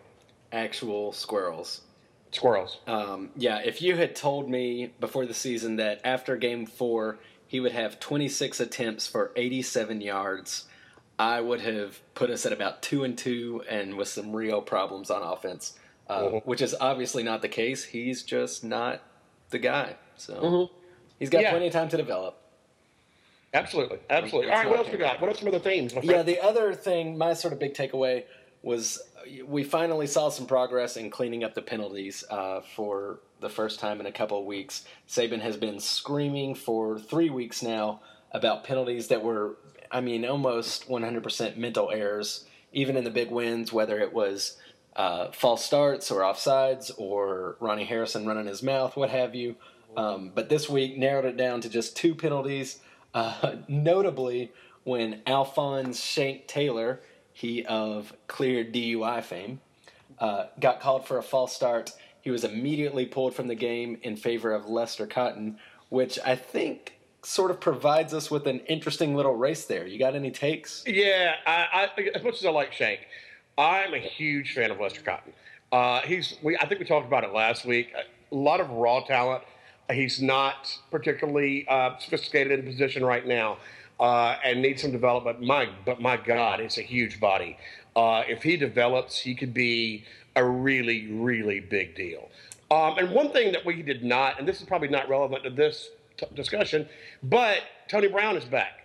Actual squirrels. Squirrels. Um, yeah, if you had told me before the season that after game four he would have 26 attempts for 87 yards, I would have put us at about two and two and with some real problems on offense, uh, Mhm. which is obviously not the case. He's just not the guy. So he's got Yeah. plenty of time to develop. Absolutely, absolutely. All right, what else we got? What are some of the themes? Yeah, the other thing, my sort of big takeaway was we finally saw some progress in cleaning up the penalties uh, for the first time in a couple of weeks. Saban has been screaming for three weeks now about penalties that were, I mean, almost 100% mental errors, even in the big wins, whether it was uh, false starts or offsides or Ronnie Harrison running his mouth, what have you. Um, but this week narrowed it down to just two penalties. Uh, [LAUGHS] notably, when Alphonse Shank Taylor, he of clear DUI fame, uh, got called for a false start, he was immediately pulled from the game in favor of Lester Cotton, which I think sort of provides us with an interesting little race there. You got any takes? Yeah, I, I, as much as I like Shank, I'm a huge fan of Lester Cotton. Uh, he's, we, I think we talked about it last week. A lot of raw talent. He's not particularly uh, sophisticated in position right now, uh, and needs some development. My, but my God, it's a huge body. Uh, if he develops, he could be a really, really big deal. Um, and one thing that we did not, and this is probably not relevant to this t- discussion. But Tony Brown is back.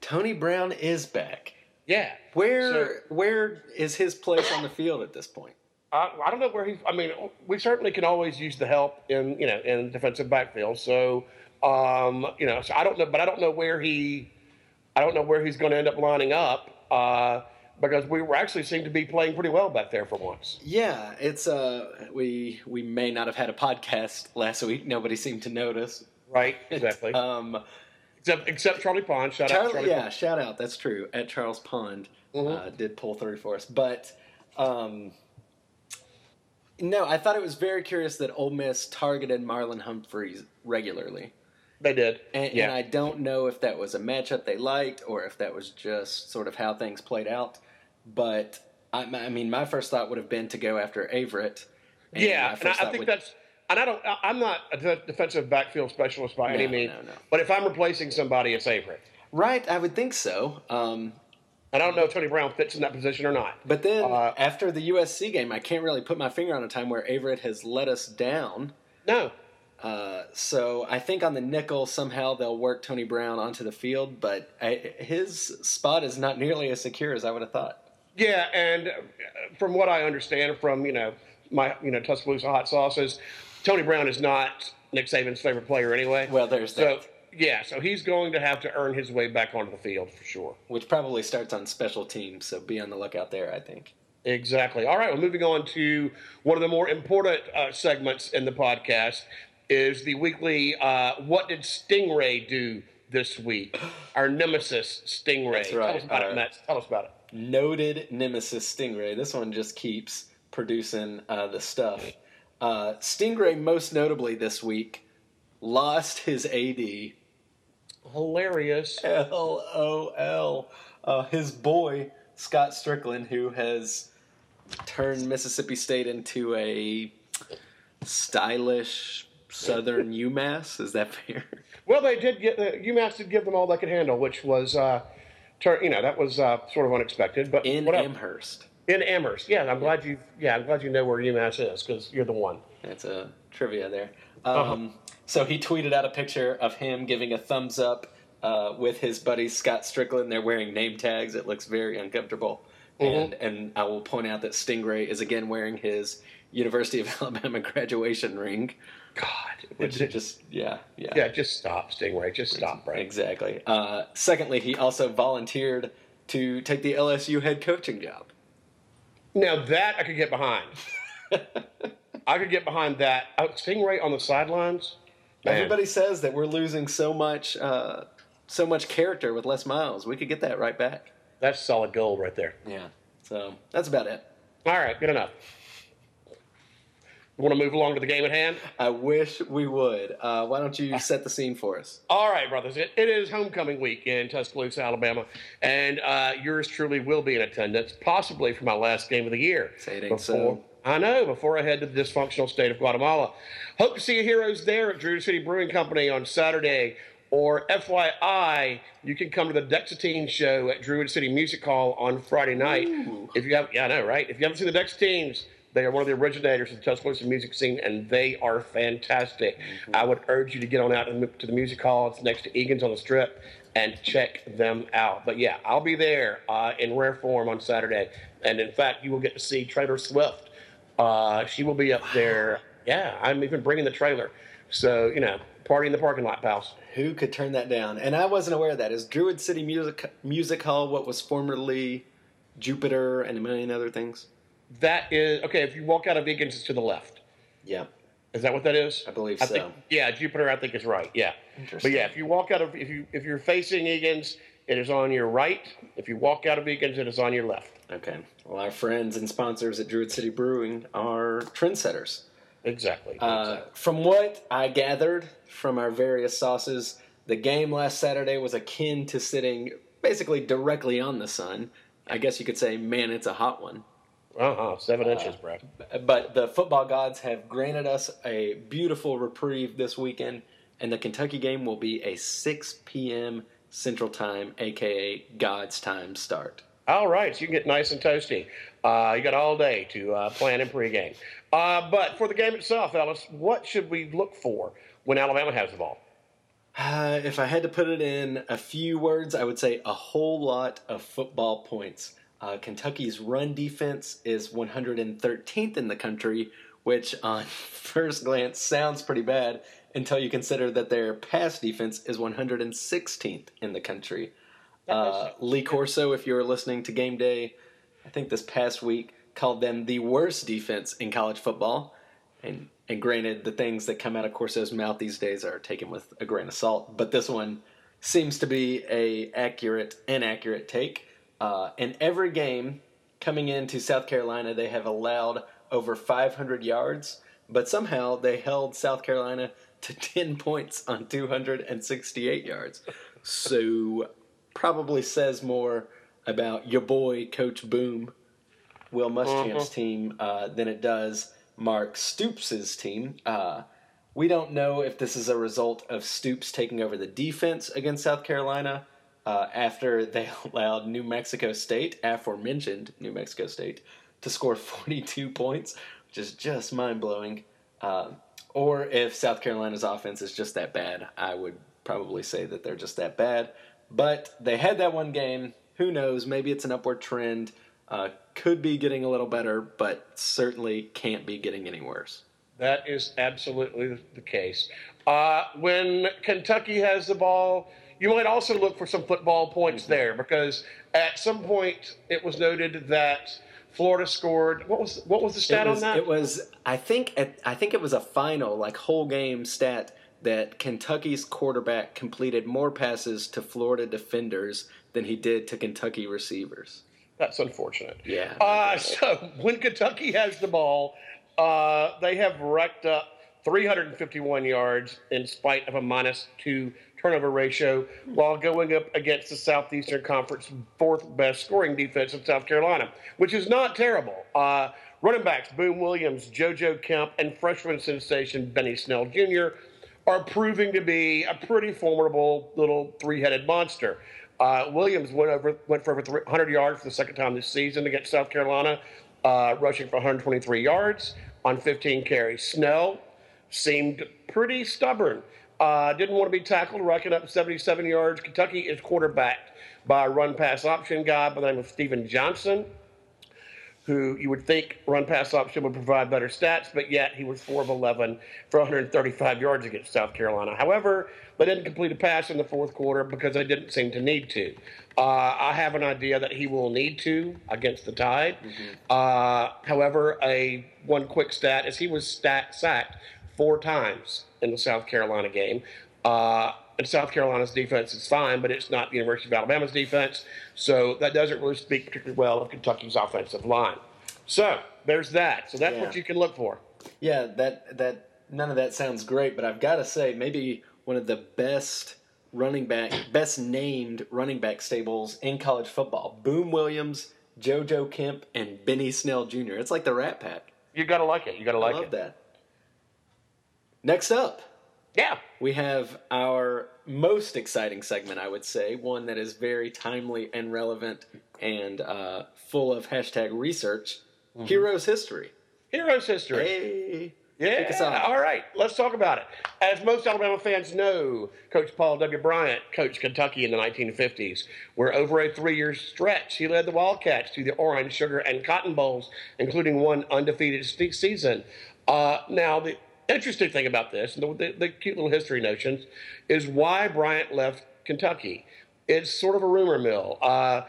Tony Brown is back. Yeah. Where So- where is his place on the field at this point? I, I don't know where he. I mean, we certainly can always use the help in you know in defensive backfield. So um, you know, so I don't know, but I don't know where he. I don't know where he's going to end up lining up uh, because we were actually seem to be playing pretty well back there for once. Yeah, it's uh we we may not have had a podcast last week. Nobody seemed to notice. Right. [LAUGHS] Exactly. Um, except except Charlie Pond. Shout out Charlie, Charlie. yeah, Pond. shout out. That's true. At Charles Pond, Mhm. uh, did pull through for us. But um, no, I thought it was very curious that Ole Miss targeted Marlon Humphreys regularly, They did. and, yeah. and I don't know if that was a matchup they liked or if that was just sort of how things played out. But I, I mean, my first thought would have been to go after Averett. and yeah, and I, I think would- that's. And I don't. I'm not a defensive backfield specialist by any means. no, no. But if I'm replacing somebody, it's Avery. right. I would think so. Um, And I don't know if Tony Brown fits in that position or not. But then Uh, after the USC game, I can't really put my finger on a time where Averett has let us down. No. Uh, so I think on the nickel somehow they'll work Tony Brown onto the field, but I, his spot is not nearly as secure as I would have thought. Yeah, and uh, from what I understand from you know my you know Tuscaloosa hot sauces, Tony Brown is not Nick Saban's favorite player anyway. Well, there's so that, yeah, so he's going to have to earn his way back onto the field for sure. which probably starts on special teams. So be on the lookout there. I think. Exactly. All right, well, moving on to one of the more important uh, segments in the podcast is the weekly uh, "What did Stingray do this week?" [SIGHS] Our nemesis Stingray. That's Tell us about Our- it, Matt. Tell us about it. Noted nemesis Stingray. This one just keeps producing uh, the stuff. Uh, Stingray, most notably this week, lost his AD. Hilarious. LOL. Uh, his boy, Scott Stricklin, who has turned Mississippi State into a stylish Southern [LAUGHS] UMass. Is that fair? Well, they did get the UMass did give them all they could handle, which was, uh, tur- you know, that was uh, sort of unexpected. But In. Amherst. In Amherst, yeah. I'm glad you, yeah, I'm glad you know where UMass is because you're the one. That's a trivia there. Um, So he tweeted out a picture of him giving a thumbs up uh, with his buddy Scott Stricklin. They're wearing name tags. It looks very uncomfortable. And and I will point out that Stingray is again wearing his University of [LAUGHS] Alabama graduation ring, God, which it- just yeah yeah yeah, just stop, Stingray, just stop, right? exactly. Uh, secondly, he also volunteered to take the LSU head coaching job. Now that I could get behind. [LAUGHS] I could get behind that. Uh, Stingray on the sidelines. Man. Everybody says that we're losing so much uh, so much character with Les Miles. We could get that right back. That's solid gold right there. Yeah. So that's about it. All right, good enough. Want to move along to the game at hand? I wish we would. Uh, why don't you set the scene for us? All right, brothers. It, it is homecoming week in Tuscaloosa, Alabama, and uh, yours truly will be in attendance, possibly for my last game of the year. Say it ain't Before- so. I know. Before I head to the dysfunctional state of Guatemala, hope to see you heroes there at Druid City Brewing Company on Saturday. Or FYI, you can come to the Dexateen show at Druid City Music Hall on Friday night. Ooh. If you have, yeah, I know, right? If you haven't seen the Dexateens, they are one of the originators of the Tuscaloosa music scene, and they are fantastic. I would urge you to get on out to the music hall. It's next to Egan's on the Strip, and check them out. But yeah, I'll be there uh, in rare form on Saturday, and in fact, you will get to see Taylor Swift. Uh, she will be up there. Yeah, I'm even bringing the trailer. So you know, party in the parking lot, pals. Who could turn that down? And I wasn't aware of that. Is Druid City Music Music Hall what was formerly Jupiter and a million other things? That is okay. If you walk out of Egan's, it's to the left. Yeah. Is that what that is? I believe I so. think, yeah, Jupiter. I think is right. Yeah. Interesting. But yeah, if you walk out of if you if you're facing Egan's, it is on your right. If you walk out of Egan's, it is on your left. Okay. Well, our friends and sponsors at Druid City Brewing are trendsetters. Exactly. Uh, exactly. from what I gathered from our various sauces, the game last Saturday was akin to sitting basically directly on the sun. I guess you could say, man, it's a hot one. Uh huh. Seven inches, bro. But the football gods have granted us a beautiful reprieve this weekend, and the Kentucky game will be a 6 p.m. Central Time, aka God's time start. All right, so you can get nice and toasty. Uh, you got all day to uh, plan and pregame. Uh, but for the game itself, Ellis, what should we look for when Alabama has the ball? Uh, if I had to put it in a few words, I would say a whole lot of football points. Uh, Kentucky's run defense is 113th in the country, which on [LAUGHS] first glance sounds pretty bad until you consider that their pass defense is 116th in the country. Uh, Lee Corso, if you were listening to Game Day, I think this past week, called them the worst defense in college football. And and granted, the things that come out of Corso's mouth these days are taken with a grain of salt, but this one seems to be a accurate, inaccurate take. Uh, in every game coming into South Carolina, they have allowed over 500 yards, but somehow they held South Carolina to [LAUGHS] 10 points on 268 yards. So probably says more about your boy Coach Boom, Will Muschamp's team, uh, than it does Mark Stoops' team. Uh, we don't know if this is a result of Stoops taking over the defense against South Carolina uh, after they [LAUGHS] allowed New Mexico State, aforementioned New Mexico State, to score [LAUGHS] 42 points, which is just mind blowing. Uh, or if South Carolina's offense is just that bad. I would probably say that they're just that bad. But they had that one game. Who knows? Maybe it's an upward trend. Uh, could be getting a little better, but certainly can't be getting any worse. That is absolutely the case. Uh, when Kentucky has the ball, you might also look for some football points mm-hmm. there because at some point it was noted that Florida scored. What was what was the stat was, on that? It was I think I think it was a final like whole game stat that Kentucky's quarterback completed more passes to Florida defenders than he did to Kentucky receivers. That's unfortunate. Yeah. Uh, so when Kentucky has the ball, uh, they have racked up 351 yards in spite of a minus two turnover ratio while going up against the Southeastern Conference fourth best scoring defense in South Carolina, which is not terrible. Uh, running backs Boom Williams, JoJo Kemp, and freshman sensation Benny Snell Jr. are proving to be a pretty formidable little three headed monster. Uh, Williams went over went for over 300 yards for the second time this season against South Carolina, uh, rushing for 123 yards on 15 carries. Snell seemed pretty stubborn. Uh, didn't want to be tackled, racking up 77 yards. Kentucky is quarterbacked by a run pass option guy by the name of Stephen Johnson who you would think run pass option would provide better stats, but yet he was 4 of 11 for 135 yards against South Carolina. However, they didn't complete a pass in the fourth quarter because they didn't seem to need to. Uh, I have an idea that he will need to against the Tide. Mm-hmm. Uh, however, a one quick stat is he was stat, sacked four times in the South Carolina game. Uh, and South Carolina's defense is fine, but it's not the University of Alabama's defense. So that doesn't really speak particularly well of Kentucky's offensive line. So there's that. So that's yeah. what you can look for. Yeah, that that none of that sounds great, but I've got to say maybe one of the best running back, best named running back stables in college football. Boom Williams, JoJo Kemp, and Benny Snell Jr. It's like the Rat Pack. You gotta like it. You gotta like it. I love it. that. Next up, yeah. We have our most exciting segment, I would say, one that is very timely and relevant and uh, full of hashtag research mm-hmm. Heroes History. Heroes History. Hey. Yeah. All right. Let's talk about it. As most Alabama fans know, Coach Paul W. Bryant coached Kentucky in the 1950s, where over a three year stretch, he led the Wildcats to the Orange, Sugar, and Cotton Bowls, including one undefeated season. Uh, now, the interesting thing about this, the, the, the, cute little history notions, is why Bryant left Kentucky. It's sort of a rumor mill. Uh,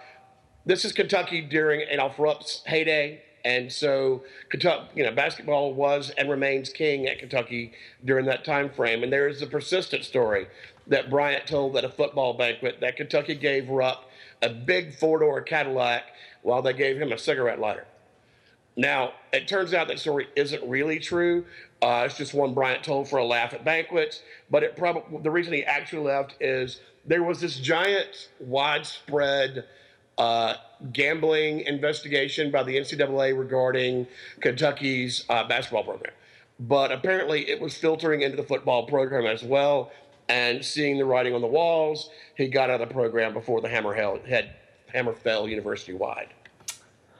this is Kentucky during Adolph Rupp's heyday, and so Kentucky, you know, basketball was and remains king at Kentucky during that time frame. And there is a persistent story that Bryant told at a football banquet that Kentucky gave Rupp a big four-door Cadillac while they gave him a cigarette lighter. Now, it turns out that story isn't really true. Uh, it's just one Bryant told for a laugh at banquets. But it the reason he actually left is there was this giant, widespread uh, gambling investigation by the NCAA regarding Kentucky's uh, basketball program. But apparently, it was filtering into the football program as well. And seeing the writing on the walls, he got out of the program before the hammer hammer fell university wide.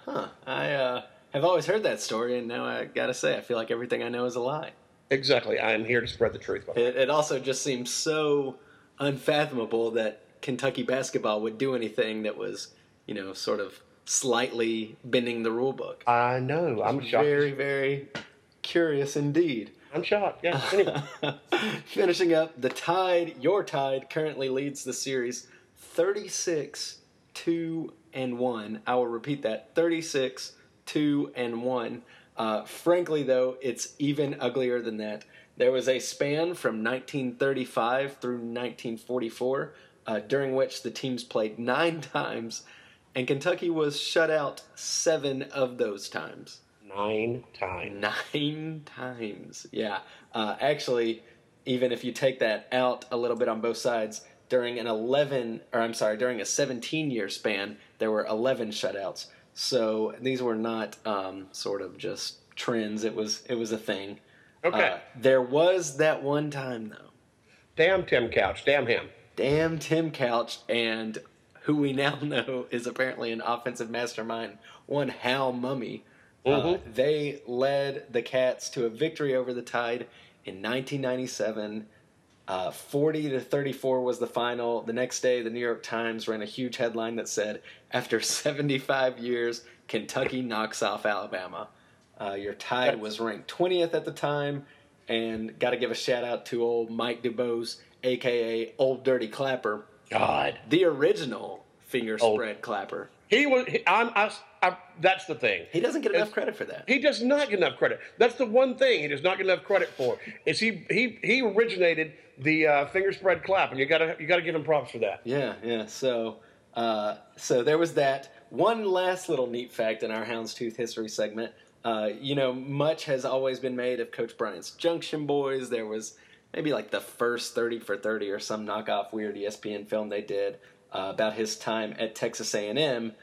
Huh. I uh, I've always heard that story, and now I gotta say, I feel like everything I know is a lie. Exactly. I'm here to spread the truth. It, it, also just seems so unfathomable that Kentucky basketball would do anything that was, you know, sort of slightly bending the rule book. I know. I'm shocked. Very, very curious indeed. I'm shocked. Yeah. [LAUGHS] Anyway. Finishing up, the Tide, your Tide, currently leads the series 36 2 and 1. I will repeat that 36 2 and 1. Uh, frankly, though, it's even uglier than that. There was a span from 1935 through 1944, uh, during which the teams played nine [LAUGHS] times, and Kentucky was shut out seven of those times. Nine times. Nine times. Yeah. Uh, actually, even if you take that out a little bit on both sides, during an 11, or I'm sorry, during a 17 year span, there were 11 shutouts. So these were not um, sort of just trends. It was it was a thing. Okay. Uh, there was that one time though. Damn Tim Couch. Damn him. Damn Tim Couch and who we now [LAUGHS] know is apparently an offensive mastermind, one Hal Mumme. Uh, Mhm. they led the Cats to a victory over the Tide in 1997. Uh, 40 to 34 was the final. The next day, the New York Times ran a huge headline that said, "After 75 years, Kentucky knocks off Alabama." Uh, your Tide was ranked 20th at the time, and got to give a shout out to old Mike DuBose, aka Old Dirty Clapper, God. the original finger Old- spread clapper. He was. He, I'm, I, I, that's the thing. He doesn't get enough It's- credit for that. He does not get enough credit. That's the one thing he does not get enough credit for. Is he he he originated the uh, finger spread clap, and you gotta you gotta give him props for that. Yeah, yeah. So, uh, so there was that. One last little neat fact in our Houndstooth history segment. Uh, you know, much has always been made of Coach Bryant's Junction Boys. There was maybe like the first 30 for 30 or some knockoff weird ESPN film they did uh, about his time at Texas A&M.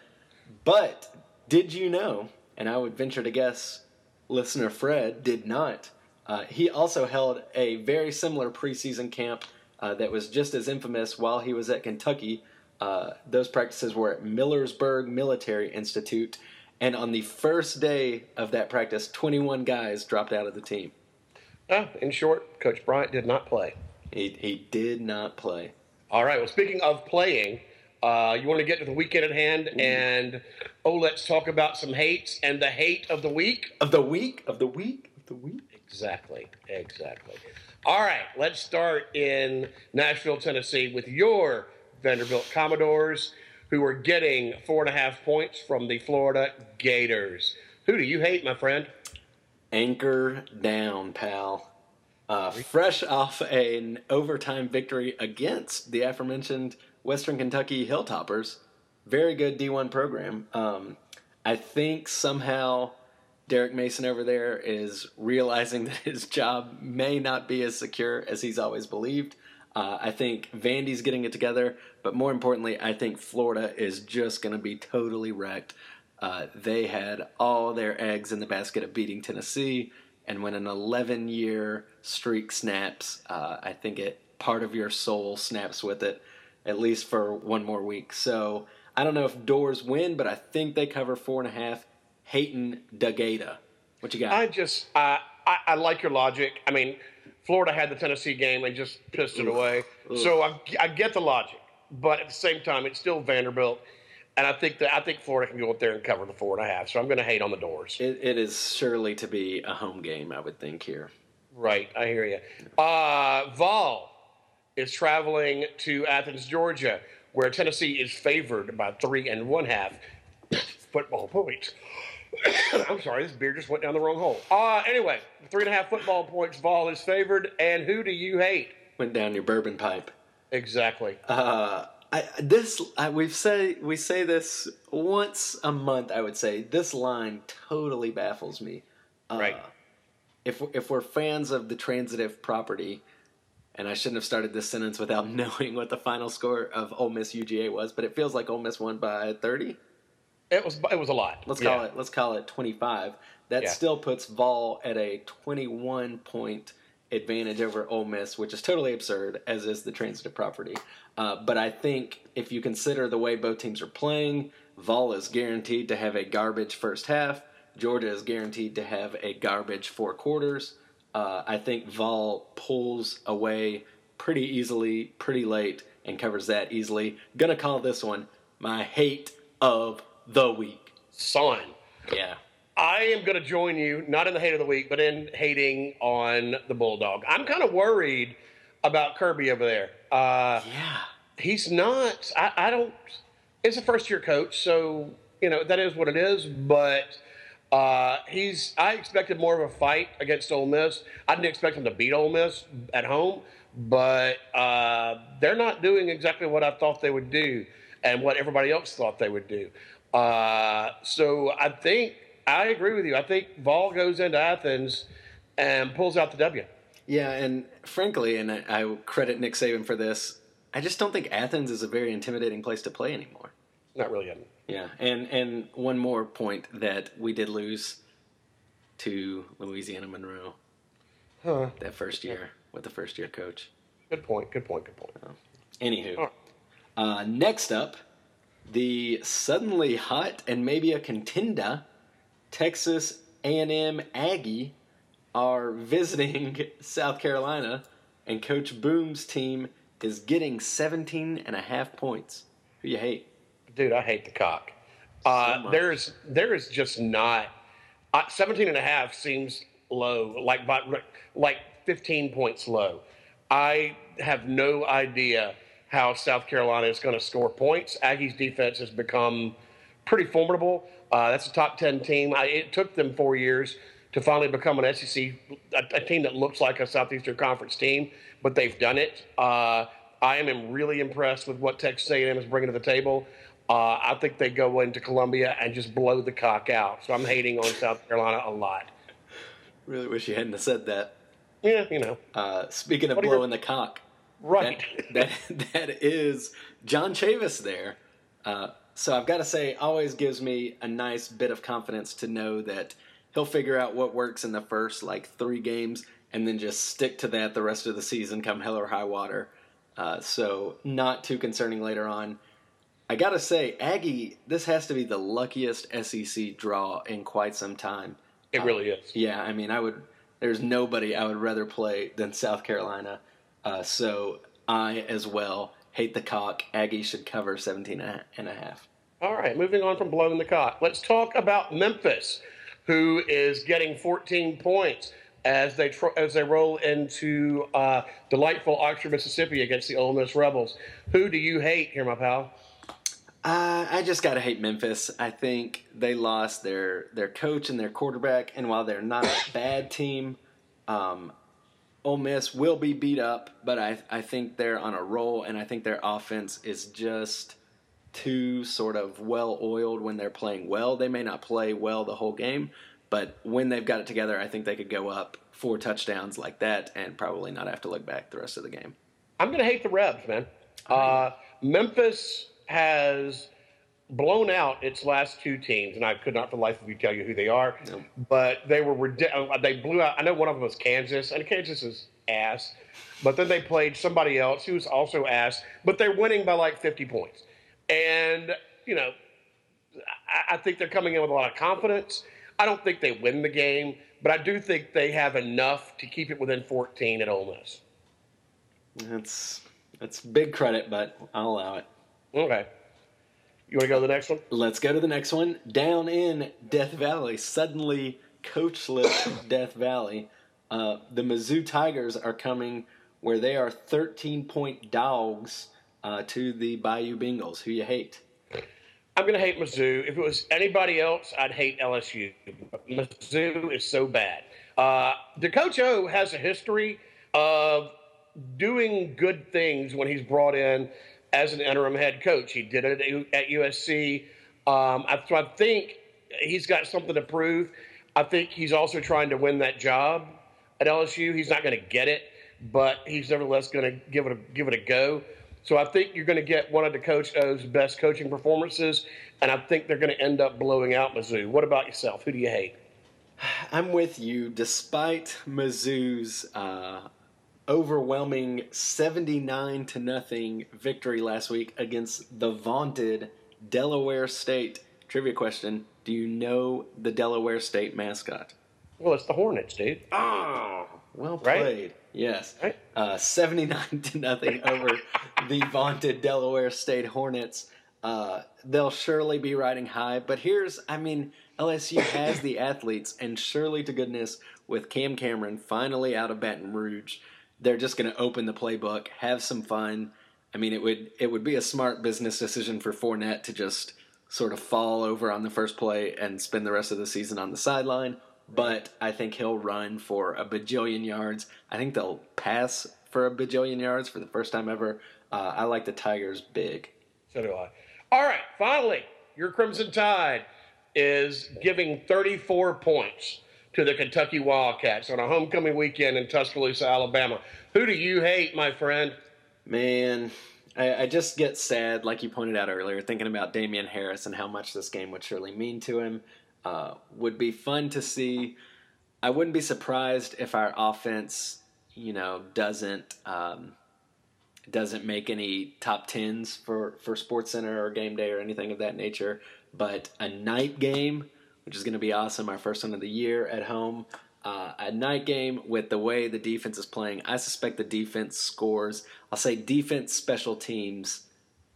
But did you know, and I would venture to guess listener Fred did not, uh, he also held a very similar preseason camp uh, that was just as infamous while he was at Kentucky. Uh, those practices were at Millersburg Military Institute, and on the first day of that practice, 21 guys dropped out of the team. Uh, in short, Coach Bryant did not play. He, he did not play. All right. Well, speaking of playing, uh, you want to get to the weekend at hand, and oh, let's talk about some hates and the hate of the week. Of the week? Of the week? Of the week? Exactly. Exactly. All right. Let's start in Nashville, Tennessee, with your Vanderbilt Commodores, who are getting four and a half points from the Florida Gators. Who do you hate, my friend? Anchor down, pal. Uh, fresh off an overtime victory against the aforementioned Western Kentucky Hilltoppers, very good D1 program. Um, I think somehow Derek Mason over there is realizing [LAUGHS] that his job may not be as secure as he's always believed. Uh, I think Vandy's getting it together, but more importantly, I think Florida is just going to be totally wrecked. Uh, they had all their eggs in the basket of beating Tennessee, and when an 11 year streak snaps, uh, I think it part of your soul snaps with it, at least for one more week. So I don't know if Dores win, but I think they cover four and a half. Hayton Dagata. What you got? I just, uh, I, I like your logic. I mean, Florida had the Tennessee game and just pissed it away. So I, I get the logic, but at the same time, it's still Vanderbilt. And I think that I think Florida can go up there and cover the four and a half. So I'm going to hate on the Dores. it, it is surely to be a home game, I would think here. Right, I hear you. Uh, Vol is traveling to Athens, Georgia, where Tennessee is favored by three and one half [COUGHS] football points. [COUGHS] I'm sorry, this beer just went down the wrong hole. Uh, anyway, three and a half football points. Vol is favored, and who do you hate? Went down your bourbon pipe. Exactly. Uh, I, this I, we say we say this once a month. I would say this line totally baffles me. Uh, Right. If if we're fans of the transitive property, and I shouldn't have started this sentence without [LAUGHS] knowing what the final score of Ole Miss UGA was, but it feels like Ole Miss won by thirty. It was it was a lot. Let's call Yeah. it let's call it 25. That Yeah. still puts Vol at a 21 point advantage over Ole Miss, which is totally absurd, as is the transitive property. Uh, but I think if you consider the way both teams are playing, Vol is guaranteed to have a garbage first half. Georgia is guaranteed to have a garbage four quarters. Uh, I think Vol pulls away pretty easily, pretty late, and covers that easily. Gonna call this one my hate of the week. Son. Yeah. I am going to join you, not in the hate of the week, but in hating on the Bulldog. I'm kind of worried about Kirby over there. Uh, Yeah. he's not. I, I don't. It's a first year coach, so you know that is what it is. But uh, he's. I expected more of a fight against Ole Miss. I didn't expect him to beat Ole Miss at home, but uh, they're not doing exactly what I thought they would do, and what everybody else thought they would do. Uh, so I think I agree with you. I think Vol goes into Athens and pulls out the W. Yeah, and frankly, and I, I credit Nick Saban for this, I just don't think Athens is a very intimidating place to play anymore. Not really. Him. Yeah, and and one more point that we did lose to Louisiana Monroe Huh. that first year with the first year coach. Good point. Good point. Good point. Anywho, right. uh, next up, the suddenly hot and maybe a contender, Texas A&M Aggie are visiting [LAUGHS] South Carolina, and Coach Boom's team is getting 17 and a half points. Who you hate? Dude, I hate the cock. Uh, there's there is just not uh, 17 and a half seems low, like by, like 15 points low. I have no idea how South Carolina is going to score points. Aggie's defense has become pretty formidable. Uh, that's a top 10 team. I, it took them four years to finally become an SEC, a, a team that looks like a Southeastern Conference team, but they've done it. Uh, I am really impressed with what Texas A&M is bringing to the table. Uh, I think they go into Columbia and just blow the cock out. So I'm hating on South Carolina a lot. Really wish you hadn't have said that. Yeah, you know, Uh, speaking of your- blowing the cock, right. that, that [LAUGHS] that is John Chavis there. Uh, so I've got to say, always gives me a nice bit of confidence to know that he'll figure out what works in the first like three games, and then just stick to that the rest of the season, come hell or high water. Uh, so not too concerning later on. I gotta say, Aggie, this has to be the luckiest SEC draw in quite some time. it really is. Yeah, I mean, I would. There's nobody I would rather play than South Carolina. Uh, so I, as well, hate the cock. Aggie should cover 17 and a half. All right, moving on from blowing the cock. Let's talk about Memphis, who is getting 14 points as they tr- as they roll into uh, delightful Oxford, Mississippi, against the Ole Miss Rebels. Who do you hate here, my pal? Uh, I just gotta hate Memphis. I think they lost their their coach and their quarterback, and while they're not a bad team, um, Ole Miss will be beat up. But I I think they're on a roll, and I think their offense is just too sort of well oiled when they're playing well. They may not play well the whole game, but when they've got it together, I think they could go up four touchdowns like that and probably not have to look back the rest of the game. I'm going to hate the Rebs, man. Uh, Memphis has blown out its last two teams, and I could not for the life of you tell you who they are. Nope. But they were uh, they blew out. I know one of them was Kansas, and Kansas is ass. But then they played somebody else who was also ass, but they're winning by like 50 points. And you know, I, I think they're coming in with a lot of confidence. I don't think they win the game, but I do think they have enough to keep it within 14 at Ole Miss. That's that's big credit, but I'll allow it. Okay. You want to go to the next one? Let's go to the next one. Down in Death Valley, suddenly coachless [COUGHS] Death Valley. Uh, the Mizzou Tigers are coming where they are 13 point dogs uh, to the Bayou Bengals, who you hate. I'm going to hate Mizzou. If it was anybody else, I'd hate LSU. Mizzou is so bad. Uh, the Coach O has a history of doing good things when he's brought in as an interim head coach. He did it at USC. Um, I, so I think he's got something to prove. I think he's also trying to win that job at LSU. He's not going to get it, but he's nevertheless going to give it a, give it a go. So I think you're going to get one of the Coach O's best coaching performances, and I think they're going to end up blowing out Mizzou. What about yourself? Who do you hate? I'm with you. Despite Mizzou's uh, overwhelming 79 to nothing victory last week against the vaunted Delaware State. Trivia question: Do you know the Delaware State mascot? Well, it's the Hornets, dude. Oh, well Right? played. Yes. Right. Uh, 79 to nothing over [LAUGHS] the vaunted Delaware State Hornets. Uh, they'll surely be riding high, but here's, I mean, LSU has the [LAUGHS] athletes, and surely to goodness, with Cam Cameron finally out of Baton Rouge, they're just going to open the playbook, have some fun. I mean, it would it would be a smart business decision for Fournette to just sort of fall over on the first play and spend the rest of the season on the sideline. But I think he'll run for a bajillion yards. I think they'll pass for a bajillion yards for the first time ever. Uh, I like the Tigers big. So do I. All right, finally, your Crimson Tide is giving 34 points to the Kentucky Wildcats on a homecoming weekend in Tuscaloosa, Alabama. Who do you hate, my friend? Man, I, I just get sad, like you pointed out earlier, thinking about Damien Harris and how much this game would surely mean to him. Uh, would be fun to see. I wouldn't be surprised if our offense, you know, doesn't um, doesn't make any top tens for for Sports Center or Game Day or anything of that nature. But a night game, which is going to be awesome, our first one of the year at home. Uh, a night game with the way the defense is playing, I suspect the defense scores. I'll say defense, special teams.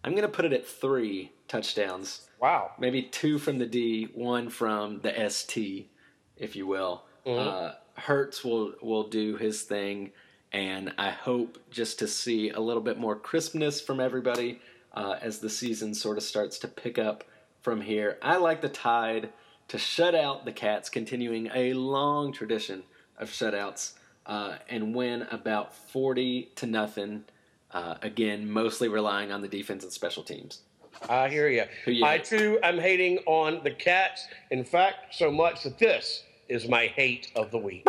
I'm going to put it at three touchdowns. Wow. Maybe two from the D, one from the ST, if you will. Uh, Hurts will will do his thing, and I hope just to see a little bit more crispness from everybody uh, as the season sort of starts to pick up from here. I like the Tide to shut out the Cats, continuing a long tradition of shutouts, uh, and win about forty to nothing. Uh, again, mostly relying on the defense and special teams. I hear you. You I hate? too am hating on the Cats. In fact, so much that this is my hate of the week.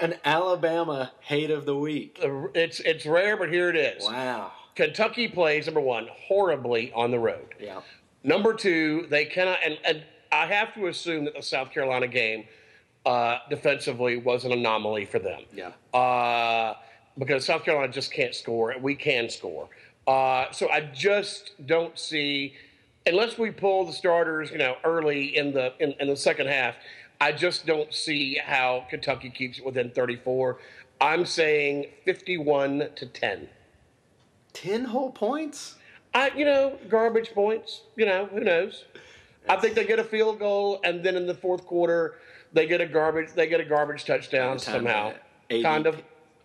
An Alabama hate of the week. It's it's rare, but here it is. Wow. Kentucky plays number one horribly on the road. Yeah. Number two, they cannot, and, and I have to assume that the South Carolina game uh, defensively was an anomaly for them. Yeah. Uh, because South Carolina just can't score, and we can score. Uh, so I just don't see, unless we pull the starters, you know, early in the in, in the second half. I just don't see how Kentucky keeps it within 34. I'm saying 51 to 10. 10 whole points? I, you know, garbage points. You know, who knows? I think they get a field goal, and then in the fourth quarter, they get a garbage. They get a garbage touchdown somehow. 80 kind of.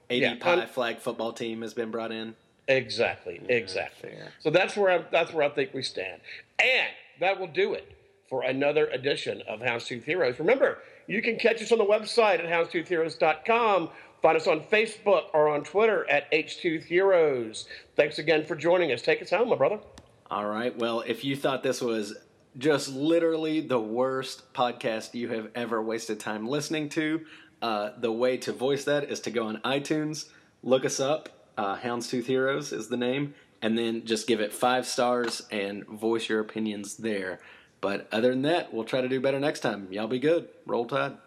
80 Yeah, pie flag football team has been brought in. Exactly. Exactly. fair. So that's where I, that's where I think we stand, and that will do it for another edition of Houndstooth Heroes. Remember, you can catch us on the website at houndstoothheroes.com. Find us on Facebook or on Twitter at H2 Heroes. Thanks again for joining us. Take us home, my brother. All right. Well, if you thought this was just literally the worst podcast you have ever wasted time listening to, uh, the way to voice that is to go on iTunes, look us up. Uh, Houndstooth Heroes is the name, and then just give it five stars and voice your opinions there. But other than that, we'll try to do better next time. Y'all be good. Roll Tide.